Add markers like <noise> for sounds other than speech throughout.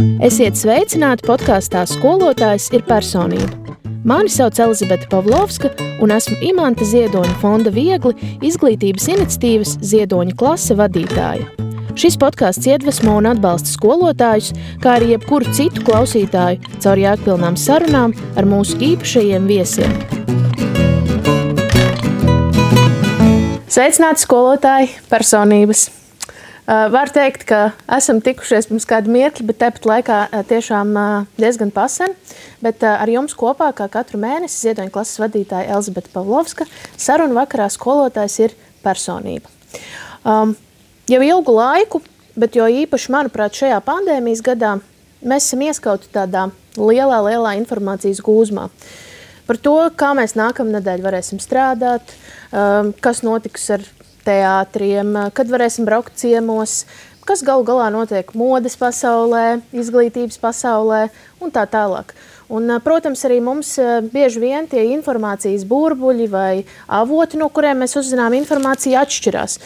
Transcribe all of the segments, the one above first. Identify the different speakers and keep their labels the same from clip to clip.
Speaker 1: Esiet sveicināti podkāstā Skolotājs ir personība. Mani sauc Elizabete Pavlovska, un esmu Imants Ziedoņa fonda Viegli izglītības iniciatīvas Ziedoņa klase vadītāja. Šis podkāsts iedvesmo un atbalsta skolotājus, kā arī jebkuru citu klausītāju caur jēgpilnām sarunām ar mūsu īpašajiem viesiem. Sveicināti skolotāji, personības! Uh, var teikt, ka esam tikušies pirms kāda mirkļa, bet tepat laikā uh, tiešām uh, diezgan pasen. Bet ar jums kopā, kā katru mēnesi, Ziedoņa klases vadītāja Elzbieta Pavlovska, sarunu vakarā skolotājs ir personība. Um, jau ilgu laiku, bet jo īpaši, manuprāt, šajā pandēmijas gadā, mēs esam ieskauti tādā lielā, lielā informācijas gūzmā. Par to, kā mēs nākamnedēļ varēsim strādāt, um, kas notiks ar teātriem, kad varēsim braukt ciemos, kas galu galā notiek modes pasaulē, izglītības pasaulē un tā tālāk. Un, protams, arī mums bieži vien tie informācijas burbuļi vai avoti, no kuriem mēs uzzinām informāciju, atšķirās.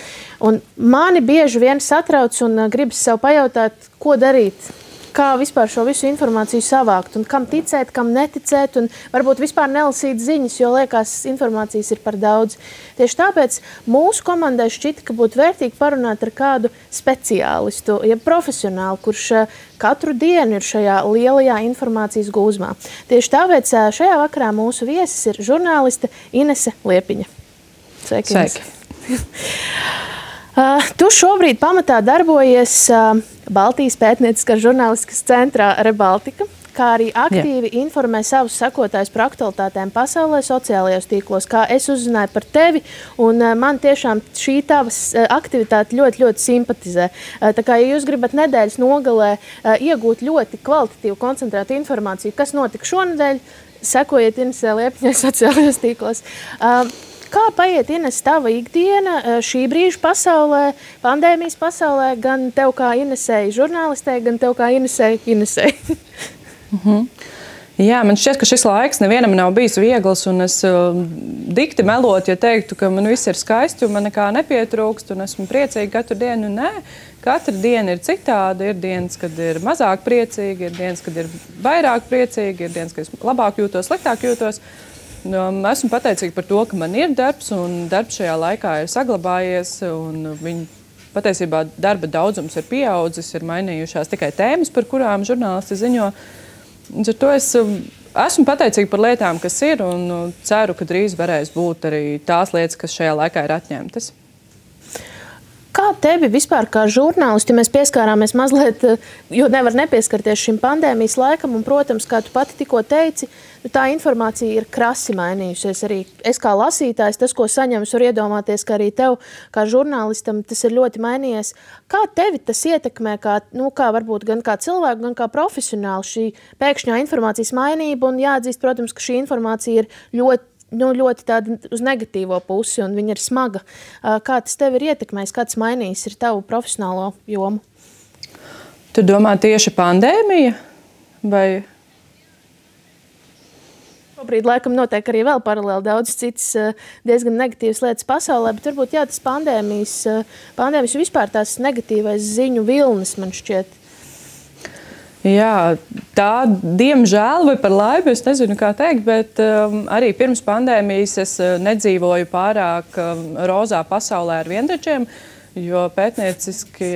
Speaker 1: Un mani bieži vien satrauc un gribas sev pajautāt, ko darīt kā vispār šo visu informāciju savākt, un kam ticēt, kam neticēt, un varbūt vispār nelasīt ziņas, jo liekas, informācijas ir par daudz. Tieši tāpēc mūsu komandai šķita, ka būtu vērtīgi parunāt ar kādu speciālistu, ja profesionālu, kurš eh, katru dienu ir šajā lielajā informācijas gūzmā. Tieši tāpēc eh, šajā vakarā mūsu viesis ir žurnāliste Inese Liepiņa. Sveiki! Sveiki. <laughs> Uh, tu šobrīd pamatā darbojies uh, Baltijas pētnieciskā žurnālistikas centrā Rebaltika, kā arī aktīvi Jā. informē savus sekotājus par aktualitātēm pasaulē, sociālajos tīklos. Kā es uzzināju par tevi, un uh, man tiešām šī tavas uh, aktivitāte ļoti, ļoti simpatizē. Uh, tā kā ja jūs gribat nedēļas nogalē uh, iegūt ļoti kvalitatīvu, koncentrētu informāciju, kas notika šonadēļ, sekojiet Inesē Liepņai <laughs> sociālajos tīklos. Uh, Kā paiet Ines tava ikdiena eh, šī brīža pasaulē, pandēmijas pasaulē, gan tev kā Inesēji žurnālistē, gan tev kā Inesēji Inesēji? <laughs>
Speaker 2: mm -hmm. Jā, man šķiet, ka šis laiks nevienam nav bijis viegls, un es uh, dikti melot, ja teiktu, ka man viss ir skaisti un man nekā nepietrūkst, un esmu priecīga katru dienu. Nē, katra diena ir citāda. Ir dienas, kad ir mazāk priecīgi, ir dienas, kad ir vairāk priecīgi, ir dienas, kad es labāk jūtos, sliktāk jūtos. Uh, esmu pateicīga par to, ka man ir darbs, un darbs šajā laikā ir saglabājies. Viņa patiesībā darba daudzums ir pieaudzis, ir mainījušās tikai tēmas, par kurām žurnālisti ziņo. Ar to es um, esmu pateicīga par lietām, kas ir, un uh, ceru, ka drīz varēs būt arī tās lietas, kas šajā laikā ir atņemtas.
Speaker 1: Kā tevi vispār kā žurnālisti, mēs pieskārāmies mazliet, eh, jo nevar nepieskarties šim pandēmijas laikam, un, protams, kā tu pati tikko teici, nu, tā informācija ir krasi mainījusies. Arī es kā lasītājs, tas, ko saņemu, var iedomāties, ka arī tev, kā žurnālistam, tas ir ļoti mainījies. Kā tevi tas ietekmē, kā, nu, kā varbūt gan kā cilvēku, gan kā profesionāli šī pēkšņā informācijas mainība, un jāatzīst, protams, ka šī informācija ir ļoti nu, ļoti tāda uz negatīvo pusi, un viņa ir smaga. Kā tas tev ir ietekmējis, kāds mainījis ir tavu profesionālo jomu?
Speaker 2: Tu domā tieši pandēmija? Vai?
Speaker 1: Šobrīd, laikam, notiek arī vēl paralēli daudz citas diezgan negatīvas lietas pasaulē, bet varbūt jā, tas pandēmijas, pandēmijas vispār tās negatīvais ziņu vilnis man šķiet
Speaker 2: Jā, tā, diemžēl, vai par laimi, es nezinu, kā teikt, bet um, arī pirms pandēmijas es uh, nedzīvoju pārāk um, rozā pasaulē ar vienrečiem, jo pētnieciski.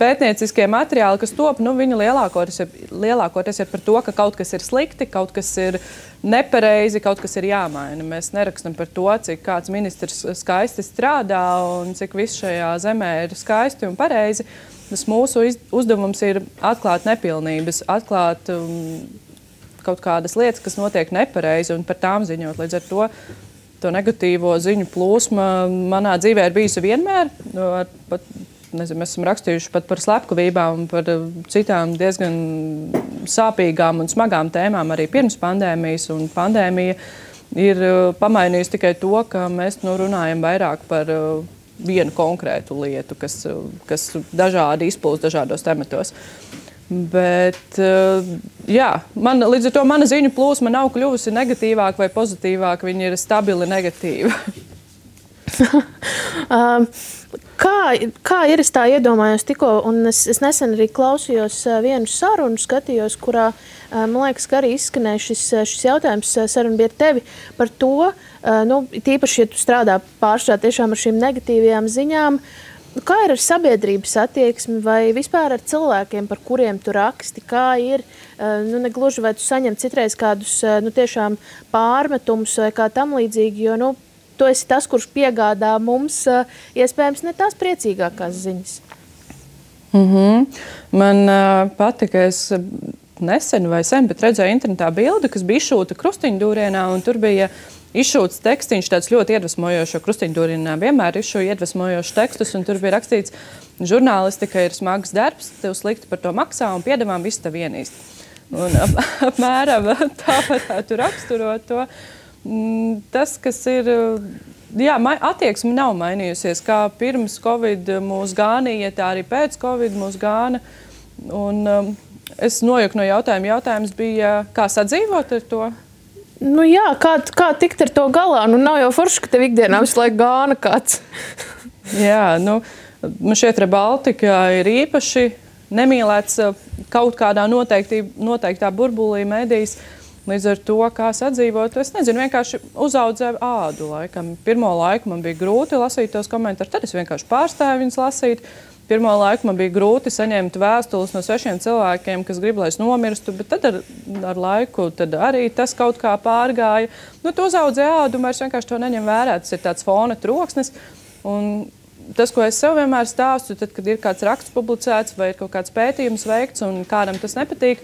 Speaker 2: Pētnieciskie materiāli, kas top, nu, viņi lielākoties ir, lielākoties ir par to, ka kaut kas ir slikti, kaut kas ir nepareizi, kaut kas ir jāmaina. Mēs nerakstām par to, cik kāds ministrs skaisti strādā un cik viss šajā zemē ir skaisti un pareizi. Tas mūsu uzdevums ir atklāt nepilnības, atklāt um, kaut kādas lietas, kas notiek nepareizi, un par tām ziņot. Līdz ar to to negatīvo ziņu plūsma manā dzīvē ir bijusi vienmēr. Pat, nezinu, mēs esam rakstījuši pat par slepkavībām, par uh, citām diezgan sāpīgām un smagām tēmām arī pirms pandēmijas. Pandēmija ir uh, pamainījusi tikai to, ka mēs nu, runājam vairāk par uh, vienu konkrētu lietu, kas, kas dažādi izplūst dažādos tematos. Bet, jā, man, līdz ar to mana ziņu plūsma nav kļuvusi negatīvāka vai pozitīvāka. Viņa ir stabili negatīva. <laughs> <laughs>
Speaker 1: um, Kā, kā ir es tā iedomājos tikko, un es, es nesen arī klausījos vienu sarunu, skatījos, kurā, man liekas, ka arī izskanēja šis, šis jautājums, saruna bija ar tevi par to, nu, tīpaši, ja tu strādā pārstrā tiešām ar šīm negatīvajām ziņām, Kā ir ar sabiedrības attieksmi vai vispār ar cilvēkiem, par kuriem tu raksti? Kā ir, nu, negluži vai tu saņem citreiz kādus, nu, tiešām pārmetumus vai kā tam līdzīgi, jo, nu, tu esi tas, kurš piegādā mums iespējams ne tās priecīgākās ziņas.
Speaker 2: Mm -hmm. Man uh, patika, es nesen vai sen, bet redzēju internetā bildi, kas bija izšūta krustiņdūrienā, un tur bija izšūts tekstiņš, tāds ļoti iedvesmojošs, jo krustiņdūrienā vienmēr ir šo iedvesmojošu tekstus, un tur bija rakstīts, žurnālistika ir smags darbs, tev slikti par to maksā, un piedevām visu tev vienīst. Un ap, <laughs> apmēram tā varētu raksturot to. Mm, tas, kas ir. Jā, attieksme nav mainījusies. Kā pirms Covid mūs gānīja, tā arī pēc Covid mūs gāna. Un, um, es nojuku no jautājuma. Jautājums bija, kā sadzīvot ar to?
Speaker 1: Nu jā, kā, kā tikt ar to galā? Nu, nav jau forši, ka tev ikdienā visu laiku gāna kāds. <laughs>
Speaker 2: jā, nu, man šķiet, ka Baltika ir īpaši nemīlēts kaut kādā noteiktā burbulī medijas. Līdz ar to, kā sadzīvot, es nezinu, vienkārši uzaudzēju ādu. Laikam. Pirmo laiku man bija grūti lasīt tos komentārus, tad es vienkārši pārstāju viņus lasīt. Pirmā laikā man bija grūti saņemt vēstules no svešiem cilvēkiem, kas grib, lai es nomirstu, bet tad ar, ar laiku arī tas kaut kā pārgāja. Nu, tu uzaugi ādu, es vienkārši to neņemu vērā. Tas ir tāds fona troksnis. Un tas, ko es sev vienmēr stāstu, tad, kad ir kāds raksts publicēts vai ir kaut kāds pētījums veikts un kādam tas nepatīk,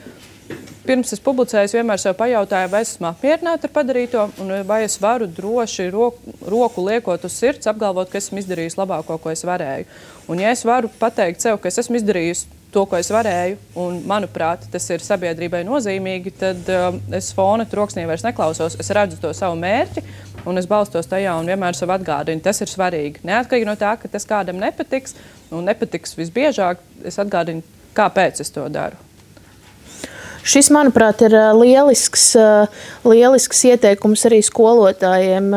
Speaker 2: pirms es publicēju, es vienmēr sev pajautāju, vai esmu apmierināta ar padarīto, un vai es varu droši roku, roku liekot uz sirds, apgalvot, ka esmu izdarījis labāko, ko es varēju. Un, ja es varu pateikt sev, ka es esmu izdarījis to, ko es varēju, un manuprāt, tas ir sabiedrībai nozīmīgi, tad um, es fona troksnī vairs neklausos. Es redzu to savu mērķi, un es balstos tajā un vienmēr sev atgādinu, tas ir svarīgi. Neatkarīgi no tā, ka tas kādam nepatiks, un nepatiks visbiežāk, es atgādinu, kāpēc es to daru.
Speaker 1: Šis, manuprāt, ir lielisks, lielisks ieteikums arī skolotājiem.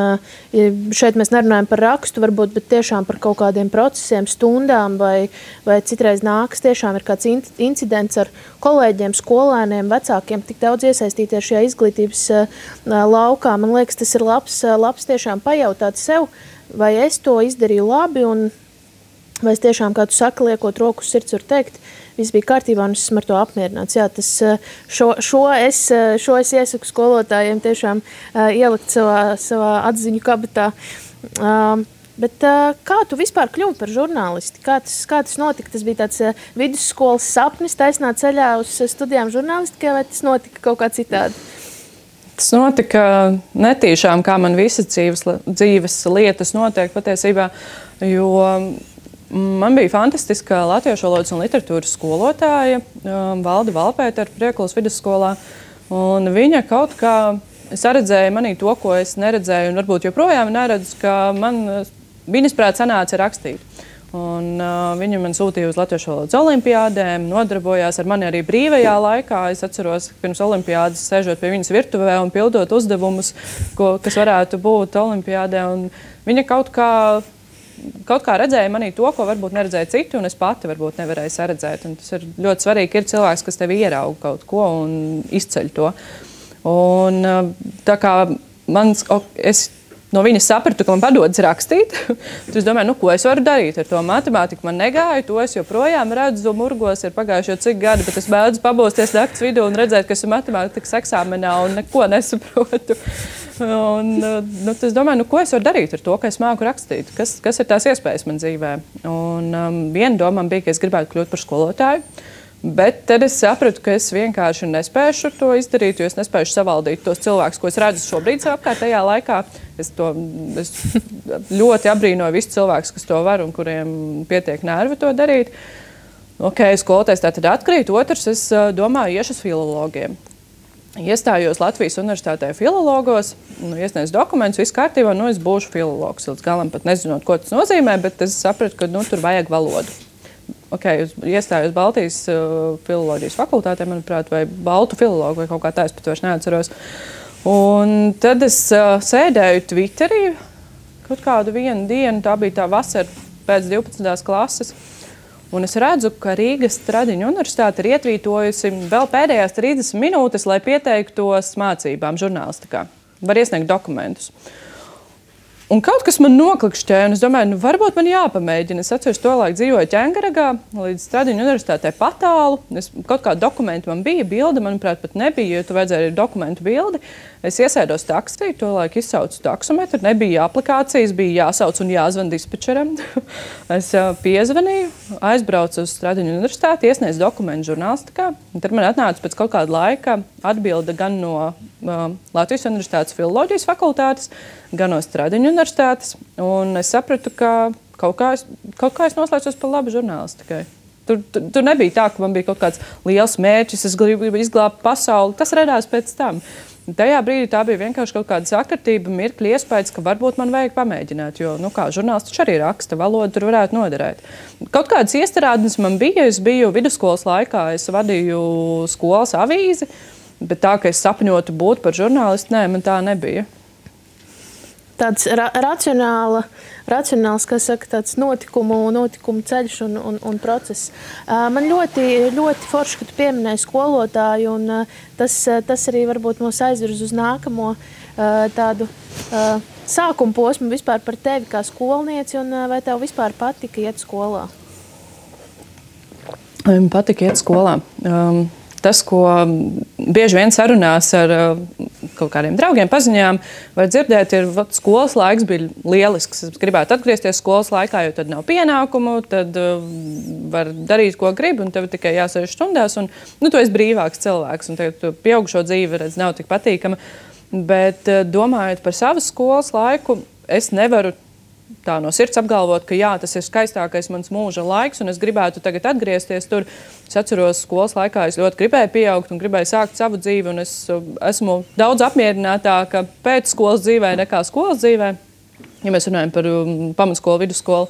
Speaker 1: Šeit mēs nerunājam par rakstu, varbūt, bet tiešām par kaut kādiem procesiem, stundām, vai, vai citreiz nāks tiešām ir kāds incidents ar kolēģiem, skolēniem, vecākiem, tik daudz iesaistīties šajā izglītības laukā. Man liekas, tas ir labs, labs tiešām pajautāt sev, vai es to izdarīju labi, un vai es tiešām, kā tu saki, liekot roku sirds, var teikt, viss bija kārtībā un es esmu ar to apmierināts. Jā, tas, eh, šo, šo, es, eh, šo es iesaku skolotājiem tiešām uh, ielikt savā, savā atziņu kabatā. Bet, kā tu vispār kļuvi par žurnālisti? Kā tas, kā tas notika? Tas bija tāds vidusskolas sapnis, taisnā ceļā uz studijām žurnālistikai, vai tas notika kaut kā citādi?
Speaker 2: Tas notika netīšām, kā man visas dzīves, dzīves lietas notiek patiesībā. Jo Man bija fantastiska latviešu valodas un literatūras skolotāja, um, Valda Valpēta ar Priekulas vidusskolā. Un viņa kaut kā saredzēja manī to, ko es neredzēju, un varbūt joprojām neredzu, ka man viņas prāt sanāca rakstīt. Un, uh, viņa man sūtīja uz Latvijas valodas olimpiādēm, nodarbojās ar mani arī brīvajā laikā. Es atceros, ka pirms olimpiādas sēžot pie viņas virtuvē un pildot uzdevumus, ko, kas varētu būt olimpiādē. Viņa kaut kā kaut kā redzēja manī to, ko varbūt neredzēja citi, un es pati varbūt nevarēju saredzēt. Un tas ir ļoti svarīgi, ir cilvēks, kas tevi ierauga kaut ko un izceļ to. Un, tā kā mans, es no viņas sapratu, ka man padodas rakstīt. Tad <laughs> es domāju, nu, ko es varu darīt ar to matemātiku. Man negāja, to es joprojām redzu, murgos ir pagājuši jau cik gadi, bet es mēdzu pabosties naktas vidū un redzēt, ka esmu matemātikas eksāmenā un neko nesaprotu. <laughs> Un, nu, es domāju, nu, ko es varu darīt ar to, ka es māku rakstīt. Kas, kas ir tās iespējas man dzīvē? Un um, viena doma bija, ka es gribētu kļūt par skolotāju. Bet tad es sapratu, ka es vienkārši nespēju to izdarīt, jo es nespēju savaldīt tos cilvēkus, ko es redzu šobrīd apkārtējā laikā. Es, to, es ļoti abrīnoju visus cilvēkus, kas to var un kuriem pietiek nervi to darīt. Ok, skolotājs tā tad atkrīt. Otrs, es domāju, iešu uz filologiem. Iestājos Latvijas Universitātē filologos, nu, iesniedzu dokumentus, viss kārtībā, nu es būšu filologs. Līdz galam pat nezinot, ko tas nozīmē, bet es sapratu, ka nu, tur vajag valodu okay, iestājos Baltijas uh, filozofijas fakultātē, manuprāt, vai Baltu filologu vai kaut kā tādu, pat vairs neatceros. Un tad es uh, sēdēju Twitterī kaut kādu dienu, tā bija tā vasara pēc 12. klases. Un es redzu, ka Rīgas Tradiņu universitāte ir ietvītojusi vēl pēdējās 30 minūtes, lai pieteiktos mācībām žurnālistikā. Var iesniegt dokumentus. Un kaut kas man noklikšķēja, un es domāju, nu, varbūt man jāpamēģina. Es atceros, to laiku dzīvoju Ķēngaragā, līdz Stradiņu universitātē patālu. Es, kaut kāda dokumenta man bija, bilde, manuprāt, pat nebija, jo tu vajadzēja arī dokumentu bildi. Es iesēdos taksī, to laiku izsaucu taksometru, nebija aplikācijas, bija jāsauc un jāzvan dispečeram. <laughs> es piezvanīju, aizbraucu uz Stradiņu universitāti, iesniedzu dokumentu žurnālistikā. Tad man atnāca pēc kaut kāda laika atbilde gan no uh, Latvijas Universitātes filoloģijas fakultātes, gan no Stradiņu universitātes. Un es sapratu, ka kaut kā es, kaut kā es noslēdzos par labu žurnālistikai. Tur, tur, tur nebija tā, ka man bija kaut kāds liels mērķis, es gribu izglābt pasauli. Tas radās pēc tam. Tajā brīdī tā bija vienkārši kaut kāda sakritība, mirkļa iespējas, ka varbūt man vajag pamēģināt. Jo, nu, kā žurnālists arī raksta, valoda tur varētu noderēt. Kaut kādas iestrādes man bija. Es biju vidusskolas laikā, es vadīju skolas avīzi, bet tā, ka es sapņotu būt par žurnālistu, nē, man tā nebija
Speaker 1: tāds ra racionāla, racionāls, kas saka, tāds notikumu, notikumu ceļš un, un, un process. Man ļoti, ļoti forši, ka tu pieminēji skolotāju, un tas, tas arī varbūt mūs aizvirz uz nākamo tādu sākuma posmu vispār par tevi kā skolnieci, un vai tev vispār patika iet skolā?
Speaker 2: Man patika iet skolā. Um, tas, ko bieži vien sarunās ar uh, kaut kādiem draugiem, paziņām, var dzirdēt, ir, ka skolas laiks bija lielisks. Es gribētu atgriezties skolas laikā, jo tad nav pienākumu, tad uh, var darīt, ko grib, un tev tikai jāsēž stundās. Un, nu, tu esi brīvāks cilvēks, un tagad pieaugušo dzīve redz, nav tik patīkama. Bet uh, domājot par savu skolas laiku, es nevaru tā no sirds apgalvot, ka jā, tas ir skaistākais mans mūža laiks, un es gribētu tagad atgriezties tur. Es atceros, skolas laikā es ļoti gribēju pieaugt un gribēju sākt savu dzīvi, un es uh, esmu daudz apmierinātāka pēc skolas dzīvē nekā skolas dzīvē. Ja mēs runājam par um, pamatskolu, vidusskolu,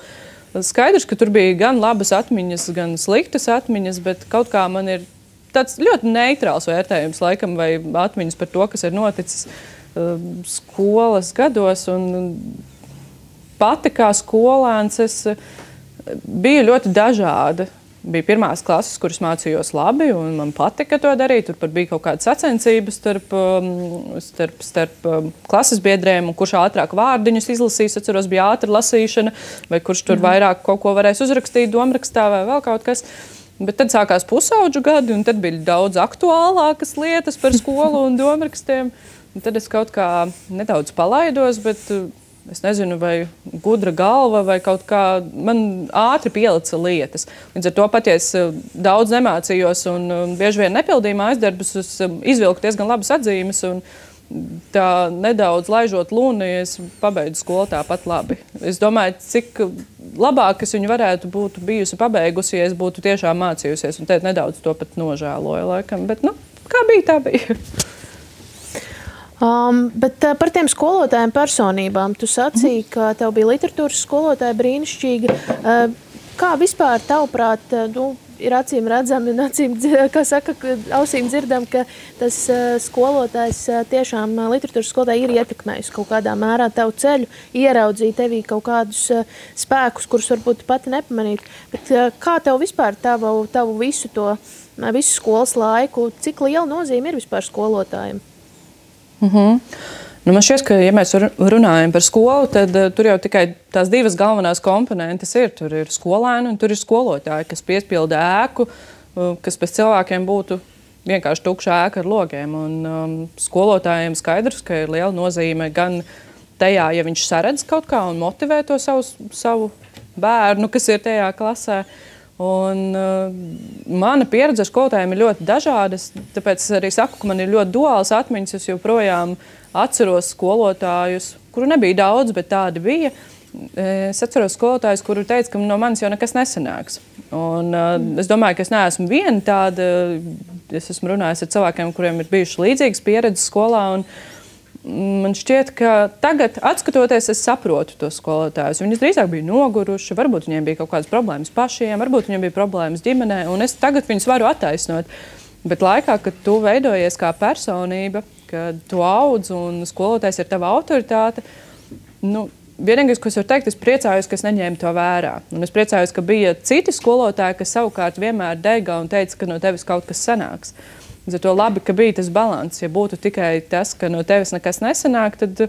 Speaker 2: skaidrs, ka tur bija gan labas atmiņas, gan sliktas atmiņas, bet kaut kā man ir tāds ļoti neitrāls vērtējums, laikam, vai atmiņas par to, kas ir noticis uh, skolas gados. Un, pati kā skolēns es eh, biju ļoti dažāda. Bija pirmās klases, kuras mācījos labi, un man patika to darīt. Tur pat bija kaut kāda sacensība starp, um, starp, starp um, klases biedriem, kurš ātrāk vārdiņus izlasīs. Es atceros, bija ātra lasīšana, vai kurš tur mhm. vairāk kaut ko varēs uzrakstīt, domārakstā vai vēl kaut kas. Bet tad sākās pusauģu gadi, un tad bija daudz aktuālākas lietas par skolu un <laughs> domārakstiem. Tad es kaut kā nedaudz palaidos, bet Es nezinu, vai gudra galva vai kaut kā man ātri pielica lietas. Līdz ar to pat, ja es eh, daudz nemācījos un um, bieži vien nepildīju mājas darbus, es um, izvilku diezgan labas atzīmes. Tā nedaudz laižot lūnu, es pabeidzu skolu tāpat labi. Es domāju, cik labāk es viņu varētu būt bijusi pabeigusi, ja es būtu tiešām mācījusies. Un te nedaudz to pat nožēloju, laikam. Bet, nu, kā bija, tā bija. <laughs>
Speaker 1: Um, bet uh, par tiem skolotājiem personībām. Tu sacīki, ka tev bija literatūras skolotāja brīnišķīga. Uh, kā vispār tavuprāt, uh, nu, ir acīm redzami un acīm, <laughs> kā saka, ausīm dzirdam, ka tas uh, skolotājs uh, tiešām uh, literatūras skolotāja ir ietekmējis kaut kādā mērā tavu ceļu, ieraudzīt tevī kaut kādus spēkus, kurus varbūt pati nepamanīt. Bet kā tev vispār tavu, tavu visu to, visu skolas laiku, cik liela nozīme ir vispār skolotājiem?
Speaker 2: Mm -hmm. Nu, man šķiet, ka, ja mēs runājam par skolu, tad uh, tur jau tikai tās divas galvenās komponentes ir. Tur ir skolēni un tur ir skolotāji, kas piespilda ēku, uh, kas pēc cilvēkiem būtu vienkārši tukša ēka ar logiem. Un, um, skolotājiem skaidrs, ka ir liela nozīme gan tajā, ja viņš saredz kaut kā un motivē to savu, savu bērnu, kas ir tajā klasē. Un, uh, mana pieredze ar skolotājiem ir ļoti dažāda. Tāpēc es arī saku, ka man ir ļoti duāls atmiņas. Es joprojām atceros skolotājus, kuru nebija daudz, bet tādi bija. Es atceros skolotājus, kuri teica, ka no manis jau nekas nesanāks. Un, uh, es domāju, ka es neesmu viena tāda. Es esmu runājis ar cilvēkiem, kuriem ir bijušas līdzīgas pieredzes skolā. Un, uh, Man šķiet, ka tagad, skatoties, es saprotu tos skolotājus. Viņi drīzāk bija noguruši, varbūt viņiem bija kaut kādas problēmas pašiem, varbūt viņiem bija problēmas ģimenē, un es tagad viņus varu attaisnot. Bet laikā, kad tu veidojies kā personība, kad tu audz un skolotājs ir tava autoritāte, nu, vienīgais, ko es varu teikt, es priecājos, ka es neņēmu to vērā. Un es priecājos, ka bija citi skolotāji, kas savukārt vienmēr dega un teica, ka no tevis kaut kas sanāks. Līdz ar to labi, ka bija tas līdzsvars. Ja būtu tikai tas, ka no tevis nekas nesanāk, tad,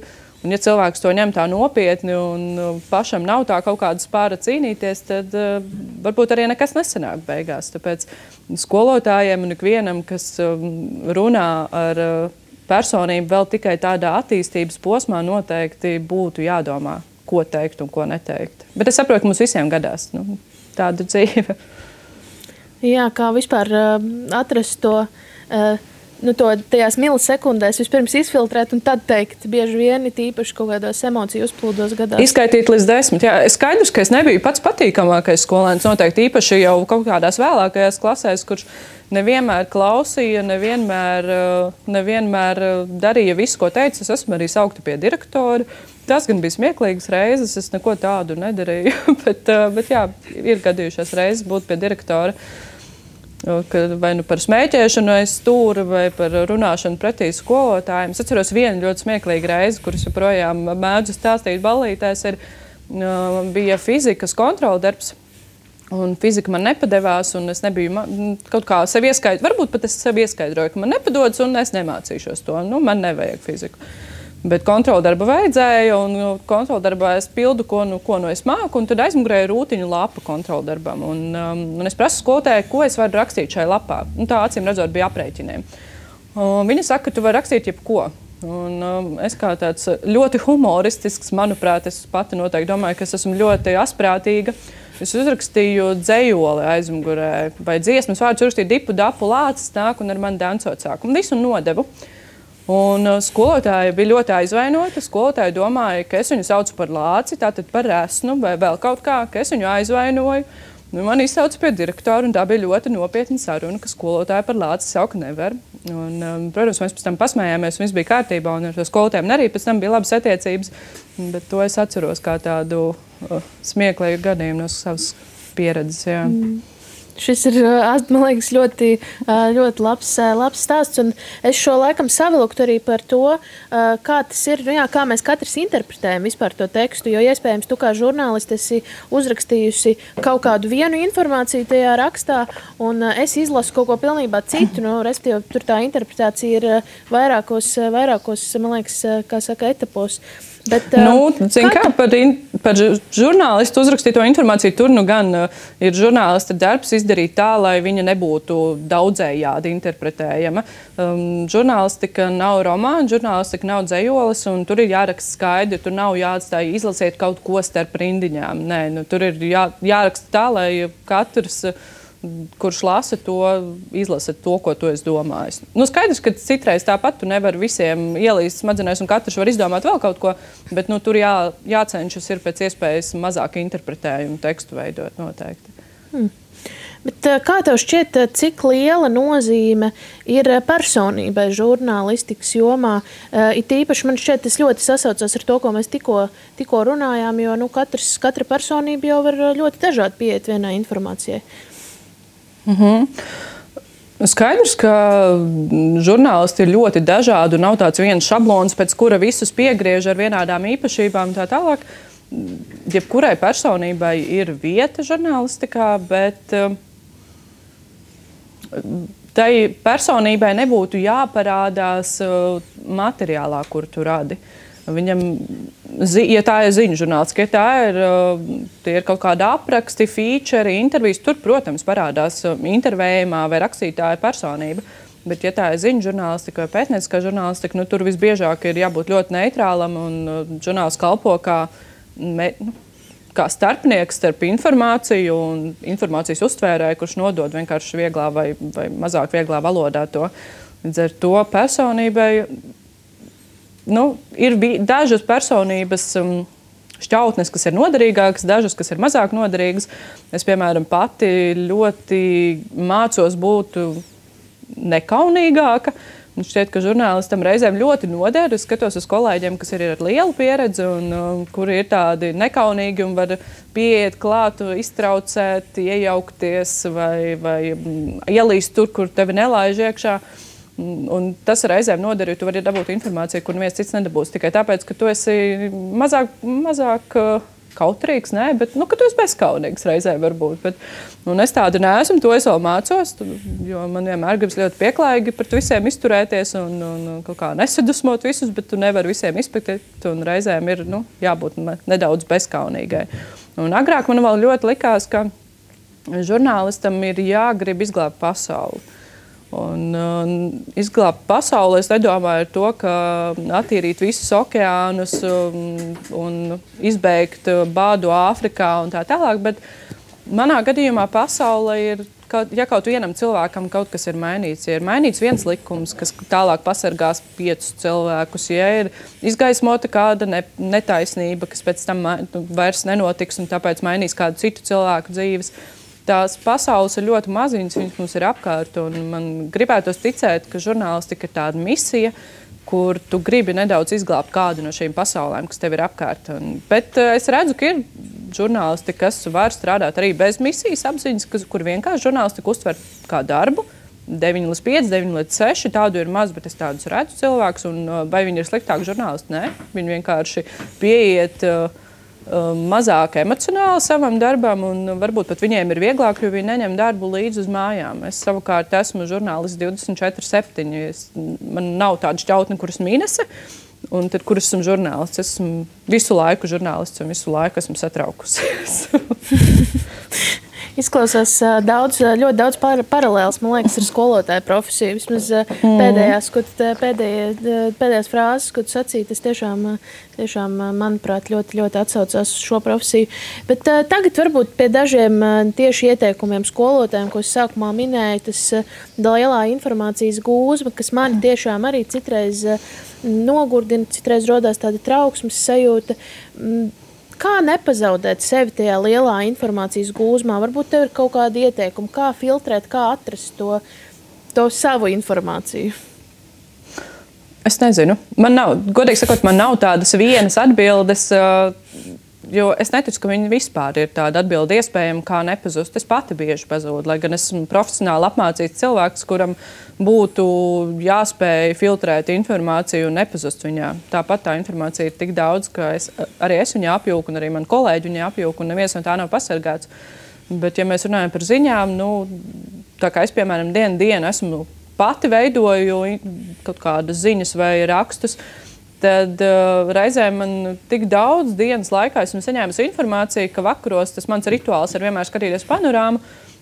Speaker 2: un ja cilvēks to ņem tā nopietni un uh, pašam nav tā kaut kāda spāra cīnīties, tad uh, varbūt arī nekas nesanāk beigās. Tāpēc skolotājiem un ikvienam, kas um, runā ar uh, personību vēl tikai tādā attīstības posmā, noteikti būtu jādomā, ko teikt un ko neteikt. Bet es saprotu, ka mums visiem gadās nu, tāda dzīve.
Speaker 1: Jā, kā vispār uh, atrast to nu, to tajās milisekundēs vispirms izfiltrēt un tad teikt, bieži vien ir īpaši kaut kādos emociju uzplūdos gadās.
Speaker 2: Izskaitīt līdz desmit. Jā, es skaidrs, ka es nebiju pats patīkamākais skolēns. Noteikti īpaši jau kaut kādās vēlākajās klasēs, kurš nevienmēr klausīja, nevienmēr, eh, nevienmēr eh, darīja visu, ko teica. Es esmu arī saukta pie direktora. Tas gan bija smieklīgas reizes, es neko tādu nedarīju. <laughs> bet, bet jā, ir gadījušās reizes būt pie direktora. Uh, vai nu par smēķēšanu aiz stūra, vai par runāšanu pretī skolotājiem. Es atceros vienu ļoti smieklīgu reizi, kuras joprojām mēdzu stāstīt ballītēs, ir, bija fizikas kontroldarbs. Un fizika man nepadevās, un es nebiju kaut kā sev ieskaidrojis. Varbūt pat es sev ieskaidroju, ka man nepadodas, un es nemācīšos to. Nu, man nevajag fiziku. Bet kontroldarba vajadzēja, un nu, kontroldarbā es pildu, ko nu, ko nu es māku, un tad aizmugurē ir rūtiņu lapa kontroldarbam. Un, um, un es prasu skolotājai, ko es varu rakstīt šai lapā. Un tā acīm redzot, bija aprēķiniem. Un viņa saka, ka tu vari rakstīt jebko. Un, um, es kā tāds ļoti humoristisks, manuprāt, es pati noteikti domāju, ka es esmu ļoti asprātīga. Es uzrakstīju dzējoli aizmugurē, vai dziesmas vārdus, uzrakstīju dipu, dapu, lācis nāk un ar mani dancot sāk. Un visu nodevu. Uh, Un uh, skolotāja bija ļoti aizvainota. Skolotāja domāja, ka es viņu saucu par lāci, tātad par resnu vai vēl kaut kā, ka es viņu aizvainoju. Nu, man izsauca pie direktora, un tā bija ļoti nopietna saruna, ka skolotāju par lāci saukt nevar. Un, um, protams, mēs pēc tam pasmējāmies, un viss bija kārtībā, un ar to skolotājiem arī pēc tam bija labas attiecības. Bet to es atceros kā tādu uh, smieklīgu gadījumu no savas pieredzes. Jā. Mm.
Speaker 1: Šis ir liekas, ļoti, ļoti labs, labs stāsts. Es šo laikam savilktu arī par to, kā tas ir, nu jā, kā mēs katrs interpretējam vispār to tekstu. Jo iespējams, tu kā žurnālists esi uzrakstījusi kaut kādu vienu informāciju tajā rakstā, un es izlasu kaut ko pilnībā citu. Nu, Respektīvi, tur tā interpretācija ir vairākos, vairākos man liekas, kā saka, etapos. Uh,
Speaker 2: Bet, nu, uh, zin, kā, par, in, par žurnālistu uzrakstīto informāciju tur nu gan uh, ir žurnālista darbs izdarīt tā, lai viņa nebūtu daudzējādi interpretējama. Um, žurnālistika nav romāna, žurnālistika nav dzējolis, un tur ir jāraksta skaidri. Tur nav jāatstāj izlasiet kaut ko starp rindiņām. Nē, nu, tur ir jā, jāraksta tā, lai katrs. Uh, kurš lasa to, izlasa to, ko tu esi domājis. Nu, skaidrs, ka citreiz tāpat tu nevari visiem ielīst smadzenēs, un katrs var izdomāt vēl kaut ko, bet nu, tur jā, jācenšas ir pēc iespējas mazāk interpretējumu tekstu veidot noteikti. Hmm.
Speaker 1: Bet, eh, kā tev šķiet, eh, cik liela nozīme ir eh, personībai žurnālistikas jomā? It īpaši man šķiet, tas ļoti sasaucas ar to, ko mēs tikko, tikko runājām, jo nu, katrs, katra personība jau var ļoti dažādi pieiet vienai informācijai.
Speaker 2: -hmm. Skaidrs, ka žurnālisti ir ļoti dažādi un nav tāds viens šablons, pēc kura visus piegriež ar vienādām īpašībām. Tā tālāk, jebkurai personībai ir vieta žurnālistikā, bet eh, tai personībai nebūtu jāparādās eh, materiālā, kur tu radi. Viņam ja tā ir ziņu žurnāls, ka tā ir, ir kaut kāda apraksti, feature, intervijas, tur, protams, parādās intervējumā vai rakstītāja personība. Bet, ja tā ir ziņu žurnālistika vai pētnieciskā žurnālistika, nu, tur visbiežāk ir jābūt ļoti neitrālam un žurnāls kalpo kā, me, nu, kā starpnieks starp informāciju un informācijas uztvērēju, kurš nodod vienkārši vieglā vai, vai mazāk vieglā valodā to. Līdz ar to personībai nu, ir dažas personības. Um, šķautnes, kas ir noderīgākas, dažas, kas ir mazāk noderīgas. Es, piemēram, pati ļoti mācos būt nekaunīgāka. Man šķiet, ka žurnālistam reizēm ļoti noder. Es skatos uz kolēģiem, kas ir ar lielu pieredzi un um, kuri ir tādi nekaunīgi un var pieiet klāt, iztraucēt, iejaukties vai, vai um, ielīst tur, kur tevi nelaiž iekšā. Un tas reizēm noder, jo tu vari dabūt informāciju, kur neviens cits nedabūs. Tikai tāpēc, ka tu esi mazāk, mazāk kautrīgs, nē, bet nu, tu esi bezskaunīgs reizē varbūt. Bet, nu, es tādu neesmu, to es vēl mācos, jo man vienmēr gribas ļoti pieklājīgi pret visiem izturēties un, un kaut kā nesadusmot visus, bet tu nevari visiem izpētīt un reizēm ir nu, jābūt nedaudz bezskaunīgai. Un agrāk man vēl ļoti likās, ka žurnālistam ir jāgrib izglābt pasauli. Un, un izglābt pasauli, es nedomāju ar to, ka attīrīt visus okeānus un, un izbeigt bādu Āfrikā un tā tālāk. Bet manā gadījumā pasaule ir, kaut, ja kaut vienam cilvēkam kaut kas ir mainīts, ja ir mainīts viens likums, kas tālāk pasargās piecus cilvēkus, ja ir izgaismota kāda ne, netaisnība, kas pēc tam vairs nenotiks un tāpēc mainīs kādu citu cilvēku dzīves tās pasaules ir ļoti maziņas, viņas mums ir apkārt. Man gribētos ticēt, ka žurnālistika ir tāda misija, kur tu gribi nedaudz izglābt kādu no šīm pasaulēm, kas tev ir apkārt. Un, bet uh, es redzu, ka ir žurnālisti, kas var strādāt arī bez misijas apziņas, kas, kur vienkārši žurnālistiku uztver kā darbu. 9 līdz 5, 9 līdz 6. Tādu ir maz, bet es tādus redzu cilvēkus. Vai viņi ir sliktāki žurnālisti? Nē, viņi vienkārši pieiet. Uh, mazāk emocionāli savam darbam, un varbūt pat viņiem ir vieglāk, jo viņi neņem darbu līdzi uz mājām. Es savukārt esmu žurnālists 24, 7. Es, man nav tāda šķautne, kuras mīnese. Un tad, kur esmu žurnālists, esmu visu laiku žurnālists un visu laiku esmu satraukusies. <laughs>
Speaker 1: Izklausās daudz, ļoti daudz par, paralēls, man liekas, ar skolotāju profesiju. Vismaz mm. pēdējās, ko, pēdējie, pēdējās frāzes, ko tu sacīji, tas tiešām, tiešām, manuprāt, ļoti, ļoti atsaucās uz šo profesiju. Bet tagad varbūt pie dažiem tieši ieteikumiem skolotājiem, ko es sākumā minēju, tas lielā informācijas gūzma, kas mani tiešām arī citreiz nogurdina, citreiz rodās tāda trauksmes sajūta Kā nepazaudēt sevi tajā lielā informācijas gūzmā? Varbūt tev ir kaut kādi ieteikumi, kā filtrēt, kā atrast to, to savu informāciju.
Speaker 2: Es nezinu. Man nav, godīgi sakot, man nav tādas vienas atbildes. Jo es neticu, ka viņi vispār ir tāda atbilde iespējama, kā nepazust. Es pati bieži pazūdu, lai gan esmu profesionāli apmācīts cilvēks, kuram būtu jāspēj filtrēt informāciju un nepazust viņā. Tāpat tā informācija ir tik daudz, ka es, arī es viņu apjūku, un arī mani kolēģi viņu apjūku, un neviens no tā nav pasargāts. Bet, ja mēs runājam par ziņām, nu, tā kā es, piemēram, dienu dienu esmu pati veidoju kaut kādas ziņas vai rakstus, tad uh, reizēm man tik daudz dienas laikā esmu saņēmis informāciju, ka vakaros tas mans rituāls ir vienmēr skatīties panorāmu.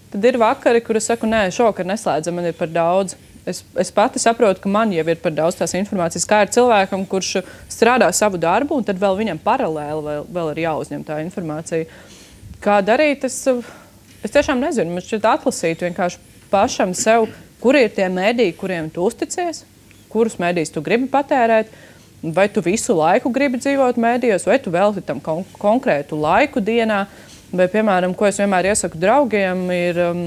Speaker 2: Tad ir vakari, kur es saku, nē, šovakar neslēdzam, man ir par daudz. Es, es pati saprotu, ka man jau ir par daudz tās informācijas, kā ir cilvēkam, kurš strādā savu darbu, un tad vēl viņam paralēli vēl, vēl ir jāuzņem tā informācija. Kā darīt, es, es tiešām nezinu. Man šķiet atlasīt vienkārši pašam sev, kur ir tie mēdīji, kuriem tu uzticies, kurus mēdījus tu gribi patērēt. Vai tu visu laiku gribi dzīvot mēdījos, vai tu velti tam kon konkrētu laiku dienā. Vai, piemēram, ko es vienmēr iesaku draugiem, ir um,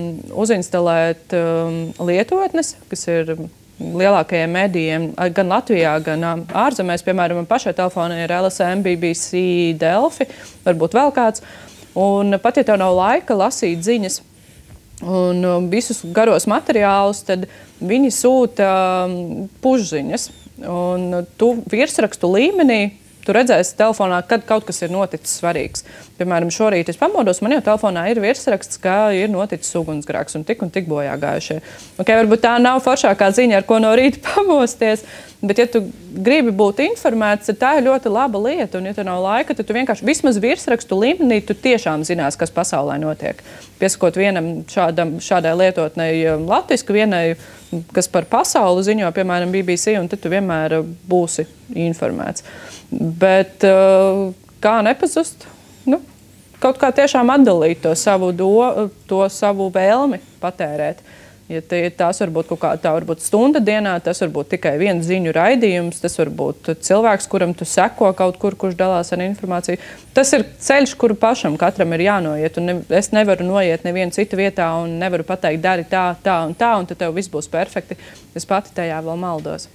Speaker 2: uzinstalēt um, lietotnes, kas ir lielākajiem medijiem, gan Latvijā, gan um, ārzemēs. Piemēram, man pašai telefonā ir LSM, BBC, Delfi, varbūt vēl kāds. Un pat ja tev nav laika lasīt ziņas un um, visus garos materiālus, tad viņi sūta um, pušziņas. Un tu virsrakstu līmenī tu redzēsi telefonā, kad kaut kas ir noticis svarīgs. Piemēram, šorīt es pamodos, man jau telefonā ir virsraksts, ka ir noticis ugunsgrēks un tik un tik bojā gājušie. Okay, varbūt tā nav foršākā ziņa, ar ko no rīta <laughs> pamosties, bet, ja tu gribi būt informēts, tad tā ir ļoti laba lieta. Un, ja tev nav laika, tad tu vienkārši vismaz virsrakstu līmenī tu tiešām zinās, kas pasaulē notiek. Piesakot vienam šādam, šādai lietotnei um, latviešu, vienai kas par pasauli ziņo, piemēram, BBC, un tad tu vienmēr uh, būsi informēts. Bet uh, kā nepazust? Nu, kaut kā tiešām atdalīt to savu, do, to savu vēlmi patērēt. Ja tās var būt kaut kāda tā, varbūt stunda dienā, tas var būt tikai viens ziņu raidījums, tas var būt cilvēks, kuram tu seko kaut kur, kurš dalās ar informāciju. Tas ir ceļš, kuru pašam katram ir jānoiet. Ne, es nevaru noiet nevienu citu vietā un nevaru pateikt, dari tā, tā un tā, un tad tev viss būs perfekti. Es pati tajā vēl maldos.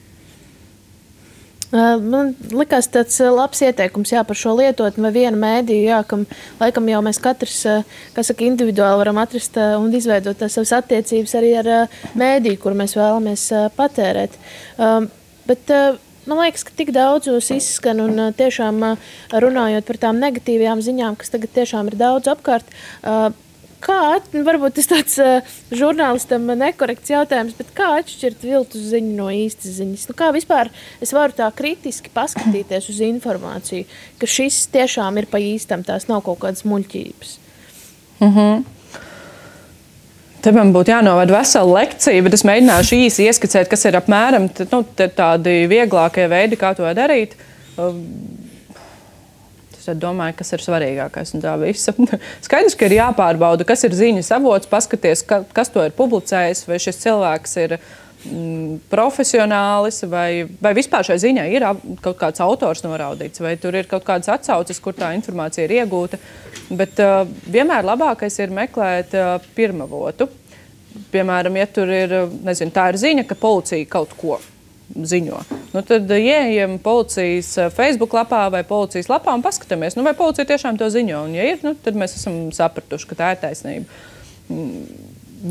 Speaker 1: Man liekas, tas ir labs ieteikums jā, par šo lietotni vai vienu mēdīju, jā, kam laikam jau mēs katrs saka, individuāli varam atrast un izveidot savas attiecības arī ar mēdīju, kur mēs vēlamies patērēt. Bet, Man liekas, ka tik daudzos izskan un tiešām runājot par tām negatīvajām ziņām, kas tagad tiešām ir daudz apkārt, Kā, varbūt tas tāds uh, žurnālistam nekorekts jautājums, bet kā atšķirt viltus ziņu no īstas ziņas? Nu, kā vispār es varu tā kritiski paskatīties uz informāciju, ka šis tiešām ir pa īstam, tās nav kaut kādas muļķības?
Speaker 2: Mm -hmm. Te man būtu jānovada vesela lekcija, bet es mēģināšu īsi ieskicēt, kas ir apmēram nu, tādi vieglākie veidi, kā to darīt. Tad domāju, kas ir svarīgākais no tā visa. <laughs> Skaidrs, ka ir jāpārbauda, kas ir ziņas avots, paskaties, ka, kas to ir publicējis, vai šis cilvēks ir mm, profesionālis, vai, vai vispār šai ziņai ir kaut kāds autors noraudīts, vai tur ir kaut kādas atsauces, kur tā informācija ir iegūta. Bet uh, vienmēr labākais ir meklēt uh, pirmavotu. Piemēram, ja tur ir, nezinu, tā ir ziņa, ka policija kaut ko ziņo. Nu, tad ieejam policijas eh, Facebook lapā vai policijas lapā un paskatāmies, nu, vai policija tiešām to ziņo. Un, ja ir, nu, tad mēs esam sapratuši, ka tā ir taisnība. Mm,